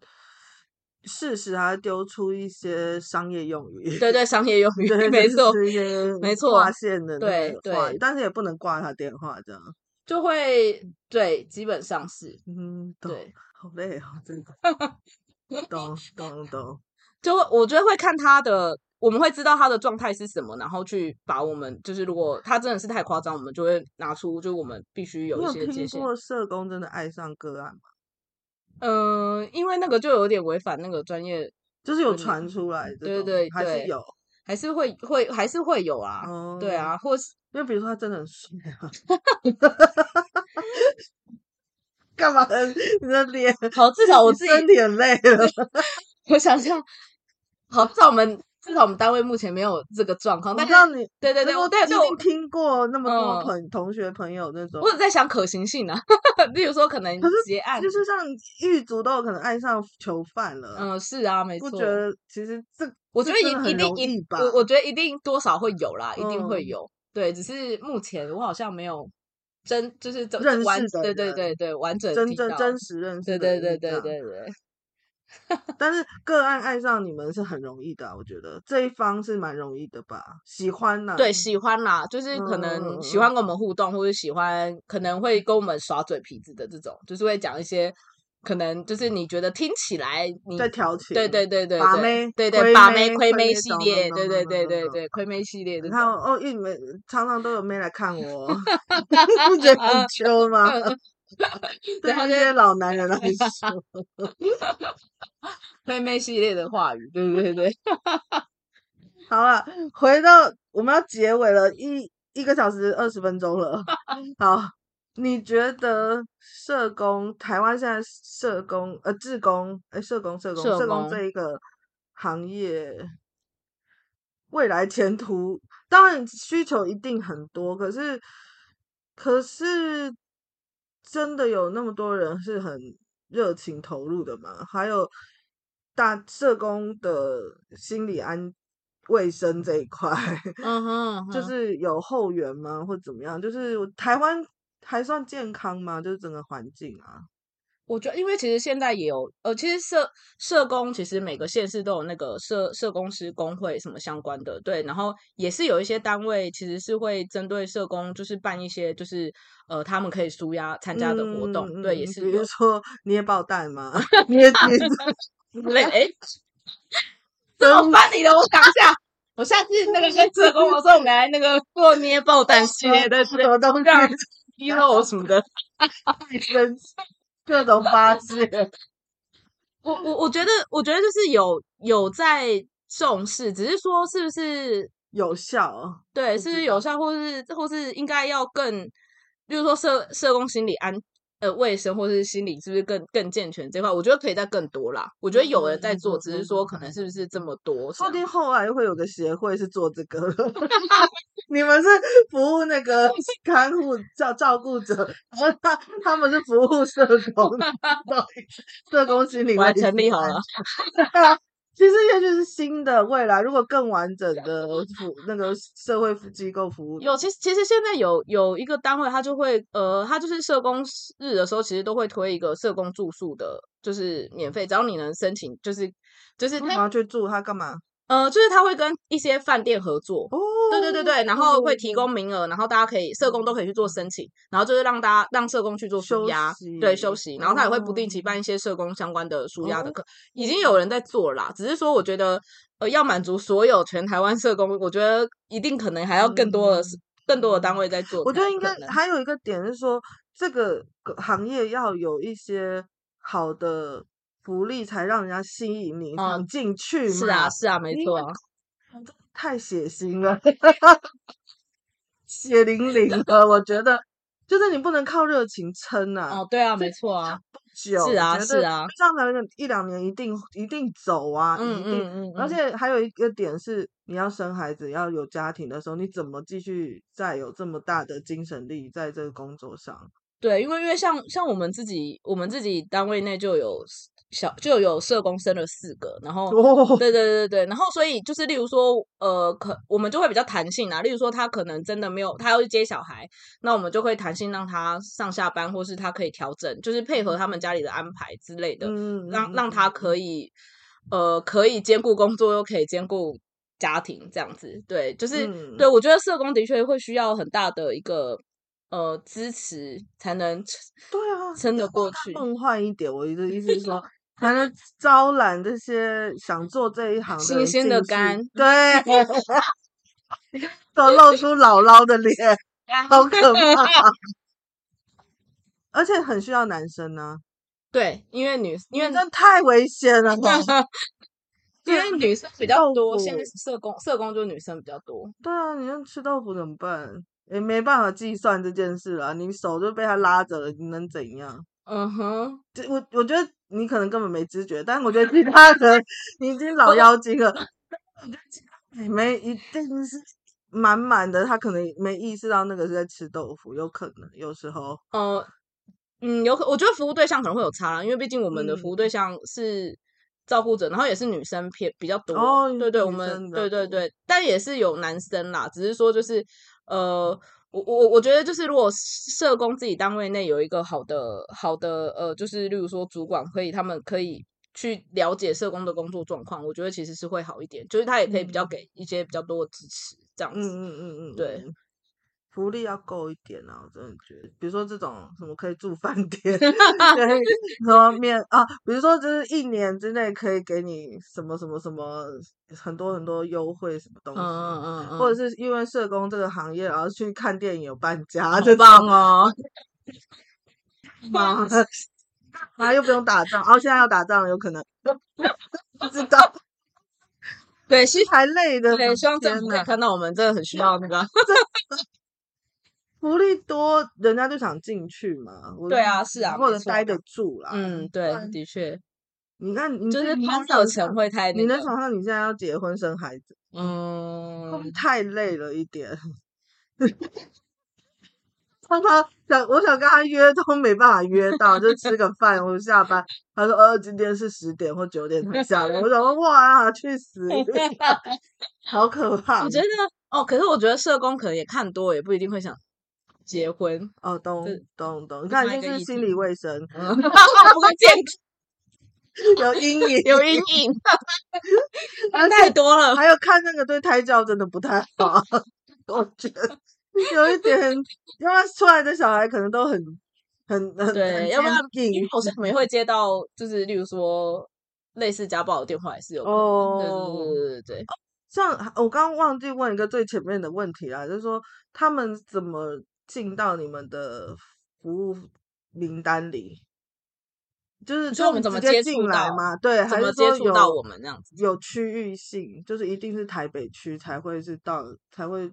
适时还丢出一些商业用语，对对，商业用 <laughs> 语，对没错，没错，挂线的对对，但是也不能挂他电话，这样就会对，基本上是，嗯，对，好累啊，真的，懂懂懂，<laughs> 就我觉得会看他的，我们会知道他的状态是什么，然后去把我们就是如果他真的是太夸张，我们就会拿出，就我们必须有一些界限。你有听过社工真的爱上个案吗？嗯、呃，因为那个就有点违反那个专业，就是有传出来的，对对对，还是有，还是会会还是会有啊，嗯、对啊，或是因为比如说他真的很帅啊，<laughs> 干嘛？你的脸好，至少我自己身体很累了，<laughs> 我想想，好，在我们。至少我们单位目前没有这个状况。但知道你对对对，我对我听过那么多朋同学朋友那种。我只在想可行性啊，<laughs> 例如说可能结案，就是像狱卒都有可能爱上囚犯了。嗯，是啊，没错。我觉得其实这我觉得一一定一我我觉得一定多少会有啦，一定会有。对，只是目前我好像没有真就是认识的，对对对对，完整真正真实认识。对对对对对对。<laughs> 但是个案爱上你们是很容易的，啊，我觉得这一方是蛮容易的吧？喜欢呐，对，喜欢啦，就是可能喜欢跟我们互动，嗯、或者喜欢可能会跟我们耍嘴皮子的这种，就是会讲一些可能就是你觉得听起来你在调情，对对对对，把妹，对对把妹亏妹系列，对对对对对亏妹系列。你看哦，因为你们常常都有妹来看我 <laughs> <laughs> 不觉得很秋吗？<laughs> 对他这些老男人来说 <laughs> <laughs> 妹妹系列的话语，对对对，好了，回到我们要结尾了，一一个小时二十分钟了。好，你觉得社工台湾现在社工呃，志工哎，社工社工社工，社工这一个行业未来前途，当然需求一定很多，可是可是。真的有那么多人是很热情投入的吗？还有大社工的心理安卫生这一块，嗯哼，就是有后援吗？或怎么样？就是台湾还算健康吗？就是整个环境啊。我觉得，因为其实现在也有，呃，其实社社工其实每个县市都有那个社社工师工会什么相关的，对，然后也是有一些单位其实是会针对社工，就是办一些就是呃他们可以舒压参加的活动，嗯、对，也是，比如说捏爆弹嘛，<laughs> 捏捏，哎，怎么办你的，我想一下，我下次那个跟社工我说我们来那个做捏爆弹系列的什么东西，<laughs> 肌肉什么的，太生气。各种发 <laughs> 泄，我我我觉得，我觉得就是有有在重视，只是说是不是有效？对，是不是有效，或是或是应该要更，比如说社社工心理安。呃，卫生或是心理是不是更更健全这块？我觉得可以再更多啦。我觉得有人在做，只是说可能是不是这么多。说不定后来会有个协会是做这个。<laughs> 你们是服务那个看护照照顾者，然后他他们是服务社工，<laughs> 社工心理我还成立好了。<laughs> 其实也就是新的未来，如果更完整的服那个社会机构服务，有其实其实现在有有一个单位，他就会呃，他就是社工日的时候，其实都会推一个社工住宿的，就是免费，只要你能申请，就是就是他要去住，他干嘛？呃，就是他会跟一些饭店合作，哦，对对对对，然后会提供名额，然后大家可以社工都可以去做申请，然后就是让大家让社工去做舒压，对休息，然后他也会不定期办一些社工相关的舒压的课，哦、已经有人在做了啦，只是说我觉得呃要满足所有全台湾社工，我觉得一定可能还要更多的、嗯、更多的单位在做。我觉得应该还有一个点是说，这个行业要有一些好的。福利才让人家吸引你，想进去嘛？是啊，是啊，没错啊。太血腥了，血淋淋 <laughs> 的。我觉得，就是你不能靠热情撑啊。哦，对啊，没错啊。久是啊，是啊。这样才一两年一定一定走啊，嗯一定。而且还有一个点是，你要生孩子，要有家庭的时候，你怎么继续再有这么大的精神力在这个工作上？对，因为因为像像我们自己，我们自己单位内就有。小就有社工生了四个，然后、oh. 对对对对，然后所以就是例如说，呃，可我们就会比较弹性啊。例如说，他可能真的没有，他要去接小孩，那我们就会弹性让他上下班，或是他可以调整，就是配合他们家里的安排之类的，嗯、让让他可以呃可以兼顾工作，又可以兼顾家庭这样子。对，就是、嗯、对我觉得社工的确会需要很大的一个。呃，支持才能对啊，撑得过去。梦幻一点，我的意思是说，<laughs> 才能招揽这些想做这一行的新鲜的肝。<laughs> 对，都露出 <laughs> 姥姥的脸，好可怕。<laughs> 而且很需要男生呢、啊。对，因为女，因为这太危险了嘛。因为女生比较多，现在是社工，社工就女生比较多。对啊，你要吃豆腐怎么办？也没办法计算这件事啊，你手就被他拉着了，你能怎样？嗯哼，我我觉得你可能根本没知觉，但是我觉得 <laughs> 其他人你已经老妖精了。<laughs> 没一定是满满的，他可能没意识到那个是在吃豆腐，有可能有时候。呃，嗯，有可我觉得服务对象可能会有差，因为毕竟我们的服务对象是照顾者，嗯、然后也是女生偏比较多。哦，对对，我们对对对，但也是有男生啦，只是说就是。呃，我我我觉得就是，如果社工自己单位内有一个好的好的呃，就是例如说主管可以，他们可以去了解社工的工作状况，我觉得其实是会好一点，就是他也可以比较给一些比较多的支持，这样子。嗯嗯嗯嗯，对。福利要够一点啊！我真的觉得，比如说这种什么可以住饭 <laughs> 店，可以，什么面啊，比如说就是一年之内可以给你什么什么什么很多很多优惠什么东西，嗯嗯或者是因为社工这个行业，然后去看电影有半价，很棒哦，棒，<laughs> 啊又不用打仗，哦现在要打仗有可能，不知道，对，是还累的，对，希望政府可以看到我们真的很需要那个。<laughs> 福利多，人家就想进去嘛。对啊，是啊，或者待得住啦。嗯，对，的确。你看，你就是抛到钱会太，你能想象你现在要结婚生孩子？嗯，太累了一点。他他想，我想跟他约都没办法约到，就吃个饭，我下班。他说：“呃，今天是十点或九点才下班。”我想说：“哇，去死！<laughs> 好可怕。”我觉得哦，可是我觉得社工可能也看多，也不一定会想。结婚哦，懂懂懂，你看就是心理卫生，<laughs> 不够健康 <laughs> 有阴影，有阴影，太多了。还有看那个对胎教真的不太好，我觉得有一点，因为出来的小孩可能都很很很对，要不然因为我们也会接到，就是例如说类似家暴的电话也是有哦，对对对对对。像我刚刚忘记问一个最前面的问题啦，就是说他们怎么。进到你们的服务名单里，就是说我们怎么接进来吗？对，还是说有到我们那样子？有区域性，就是一定是台北区才会是到，才会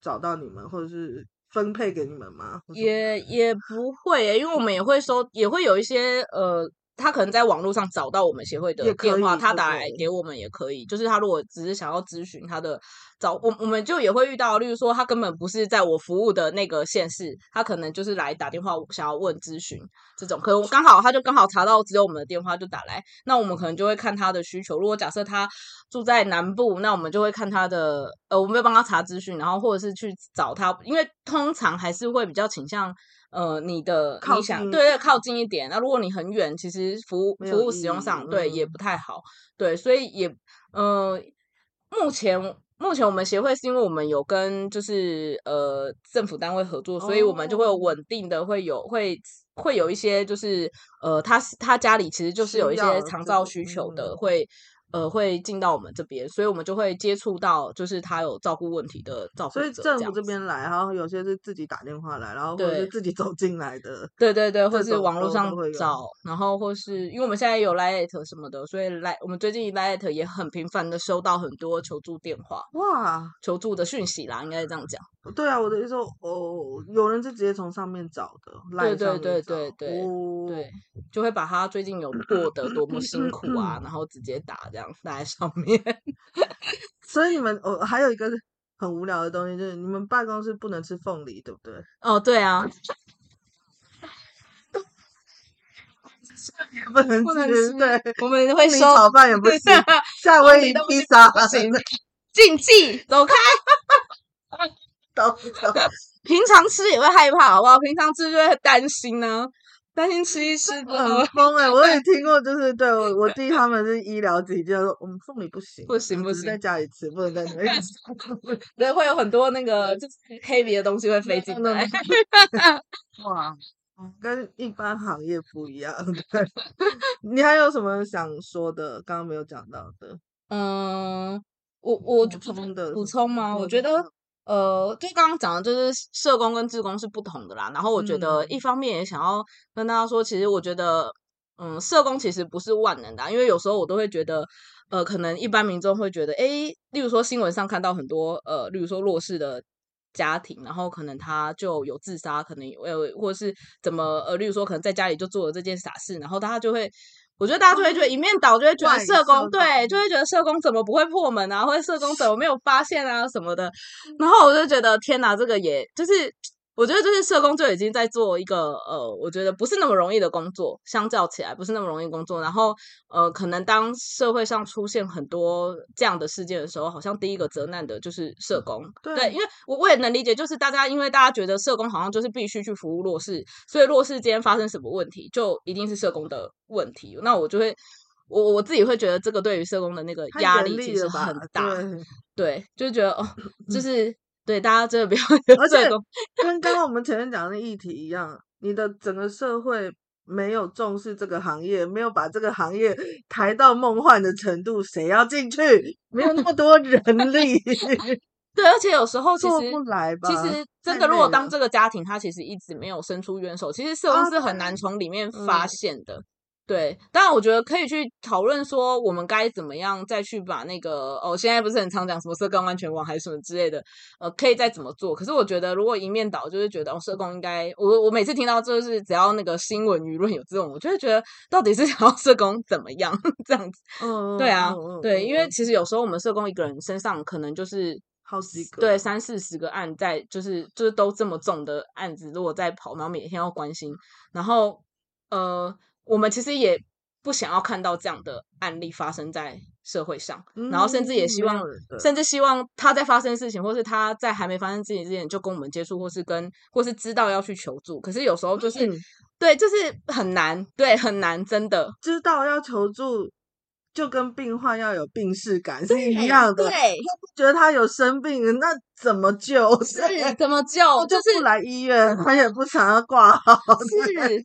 找到你们，或者是分配给你们吗？也也不会，因为我们也会收，也会有一些呃。他可能在网络上找到我们协会的电话，他打来给我们也可以。就是他如果只是想要咨询他的找我，我们就也会遇到，例如说他根本不是在我服务的那个县市，他可能就是来打电话想要问咨询这种。可能刚好他就刚好查到只有我们的电话就打来，那我们可能就会看他的需求。如果假设他住在南部，那我们就会看他的呃，我们会帮他查资讯，然后或者是去找他，因为通常还是会比较倾向。呃你的你想对对靠近一点。那如果你很远，其实服务服务使用上对也不太好。对，所以也呃目前目前我们协会是因为我们有跟就是呃政府单位合作，所以我们就会有稳定的会有会会有一些就是呃他他家里其实就是有一些长照需求的会。呃，会进到我们这边，所以我们就会接触到，就是他有照顾问题的照顾者。所以政府这边来，然后有些是自己打电话来，然后或者是自己走进来的。<laughs> 对对对，或是网络上找，然后或是因为我们现在有 Line@ 什么的，所以来我们最近 Line@ 也很频繁的收到很多求助电话，哇，求助的讯息啦，应该是这样讲。对啊，我的意思说，哦，有人是直接从上面找的，对对对对对，哦、对，就会把他最近有过得多么辛苦啊，<clears throat> 然后直接打这样打在上面。<laughs> 所以你们哦，还有一个很无聊的东西，就是你们办公室不能吃凤梨，对不对？哦，对啊，<laughs> 不能吃，对，我们会收炒饭也不行，<laughs> 夏威夷披萨不行，禁忌，走开。平常吃也会害怕，好不好？平常吃就会担心呢、啊，担心吃一吃 <laughs> 很疯哎、欸！<laughs> 我也听过，就是对我我弟他们是医疗级，就说我们凤梨不行，不行不行，在家里吃，不能在那里吃。<laughs> 对，会有很多那个就是 heavy 的东西会飞进来。哇，跟一般行业不一样。对，你还有什么想说的？刚刚没有讲到的。嗯，我我补充的补充吗？我觉得。呃，就刚刚讲的，就是社工跟志工是不同的啦。然后我觉得，一方面也想要跟大家说，其实我觉得，嗯，社工其实不是万能的啊，因为有时候我都会觉得，呃，可能一般民众会觉得，诶，例如说新闻上看到很多，呃，例如说弱势的家庭，然后可能他就有自杀，可能有，或者是怎么，呃，例如说可能在家里就做了这件傻事，然后大家就会。我觉得大家就会觉得一面倒，就会觉得社工对，就会觉得社工怎么不会破门啊，或者社工怎么没有发现啊什么的。然后我就觉得天哪，这个也就是。我觉得就是社工就已经在做一个呃，我觉得不是那么容易的工作，相较起来不是那么容易工作。然后呃，可能当社会上出现很多这样的事件的时候，好像第一个责难的就是社工。对，对，因为我我也能理解，就是大家因为大家觉得社工好像就是必须去服务弱势，所以弱势间发生什么问题，就一定是社工的问题。那我就会我我自己会觉得这个对于社工的那个压力其实很大。对，对，就觉得哦，就 <laughs> 是。对，大家真的不要。<laughs> 而且跟刚刚我们前面讲的议题一样，你的整个社会没有重视这个行业，没有把这个行业抬到梦幻的程度，谁要进去？没有那么多人力。<laughs> <laughs> 对，而且有时候其实做不来吧。其实真的，如果当这个家庭他其实一直没有伸出援手，其实社工是很难从里面发现的。啊嗯对，当然我觉得可以去讨论说，我们该怎么样再去把那个哦，现在不是很常讲什么社工安全网还是什么之类的，呃，可以再怎么做。可是我觉得，如果一面倒，就是觉得哦，社工应该，我我每次听到就是只要那个新闻舆论有这种，我就会觉得到底是 <laughs> 想要社工怎么样 <laughs> 这样子？嗯，对啊，嗯、对，因为其实有时候我们社工一个人身上可能就是好几个，对，三四十个案在，就是就是都这么重的案子，如果在跑，然后每天要关心，然后呃。我们其实也不想要看到这样的案例发生在社会上，嗯、然后甚至也希望，甚至希望他在发生事情，或是他在还没发生事情之前就跟我们接触，或是跟，或是知道要去求助。可是有时候就是，嗯、对，就是很难，对，很难，真的知道要求助，就跟病患要有病识感是一样的。对，觉得他有生病，那怎么救？<laughs> 是怎么救？就是不来医院，他也不想要挂号。是。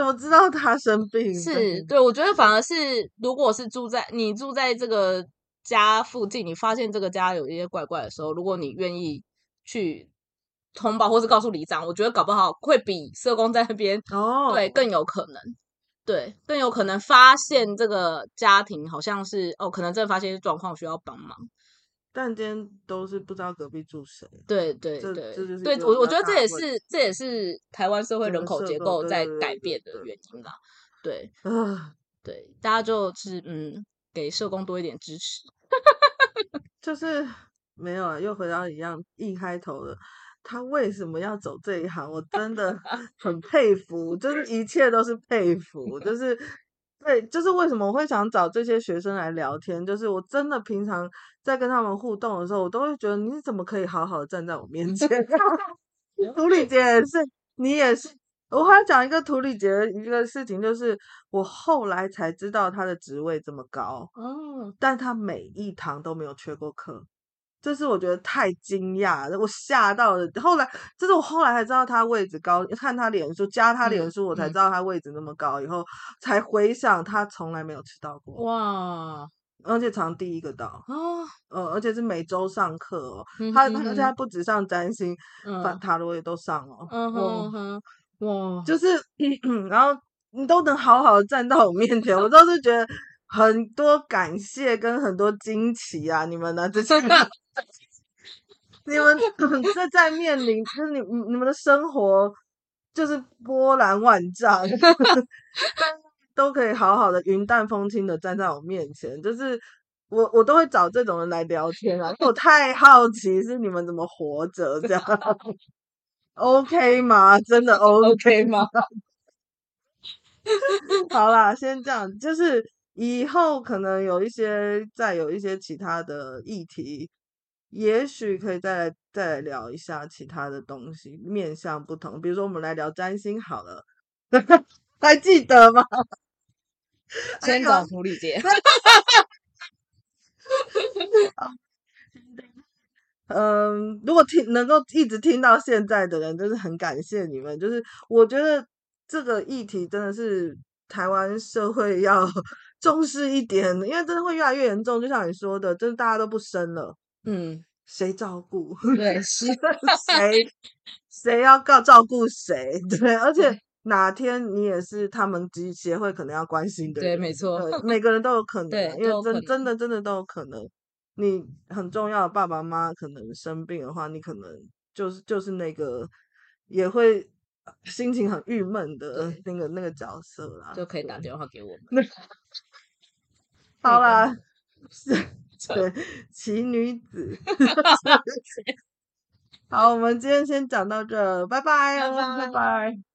怎么知道他生病？是对，我觉得反而是，如果是住在你住在这个家附近，你发现这个家有一些怪怪的时候，如果你愿意去通报或是告诉里长，我觉得搞不好会比社工在那边 <laughs> 哦，对，更有可能，对，更有可能发现这个家庭好像是哦，可能真的发现状况需要帮忙。但今天都是不知道隔壁住谁，对对对，对我我觉得这也是这也是台湾社会人口结构在改变的原因啦。对，啊，对，大家就是嗯，给社工多一点支持。<laughs> 就是没有啊，又回到一样一开头的，他为什么要走这一行？我真的 <laughs> 很佩服，就是一切都是佩服，就是。<laughs> 对，就是为什么我会想找这些学生来聊天，就是我真的平常在跟他们互动的时候，我都会觉得你怎么可以好好的站在我面前？<laughs> 狐狸姐也是，你也是我还要讲一个涂李杰的一个事情，就是我后来才知道她的职位这么高哦，但她每一堂都没有缺过课，这是我觉得太惊讶了，我吓到了。后来，这是我后来才知道她位置高，看她脸书加她脸书，我才知道她位置那么高，以后才回想她从来没有迟到过。哇！而且常第一个到哦，呃，而且是每周上课哦，他而且他不止上占星，反塔罗也都上哦。嗯哼。哇，就是，<clears throat> 然后你都能好好的站到我面前，我都是觉得很多感谢跟很多惊奇啊！你们呢？<laughs> 这些，你们在在面临，就是你你们的生活就是波澜万丈，但 <laughs> 都可以好好的云淡风轻的站在我面前，就是我我都会找这种人来聊天啊，因为我太好奇是你们怎么活着这样。<laughs> OK 吗？真的 OK 吗？<laughs> 好啦，先这样，就是以后可能有一些，再有一些其他的议题，也许可以再来再来聊一下其他的东西，面向不同，比如说我们来聊占星好了，还记得吗？<laughs> 先找涂李杰。嗯，如果听能够一直听到现在的人，真是很感谢你们。就是我觉得这个议题真的是台湾社会要 <laughs> 重视一点，因为真的会越来越严重。就像你说的，真的大家都不生了，嗯，谁照顾？对，是 <laughs> 谁谁要告照顾谁？对，而且哪天你也是他们协会可能要关心的人，对，没错，每 <laughs> 个人都有可能，对，因为真真的真的都有可能。你很重要的爸爸妈妈可能生病的话，你可能就是就是那个也会心情很郁闷的那个那个角色啦，就可以打电话给我们。<laughs> 好啦，是，对，奇女子。<laughs> 好，我们今天先讲到这，拜拜，拜拜。拜拜。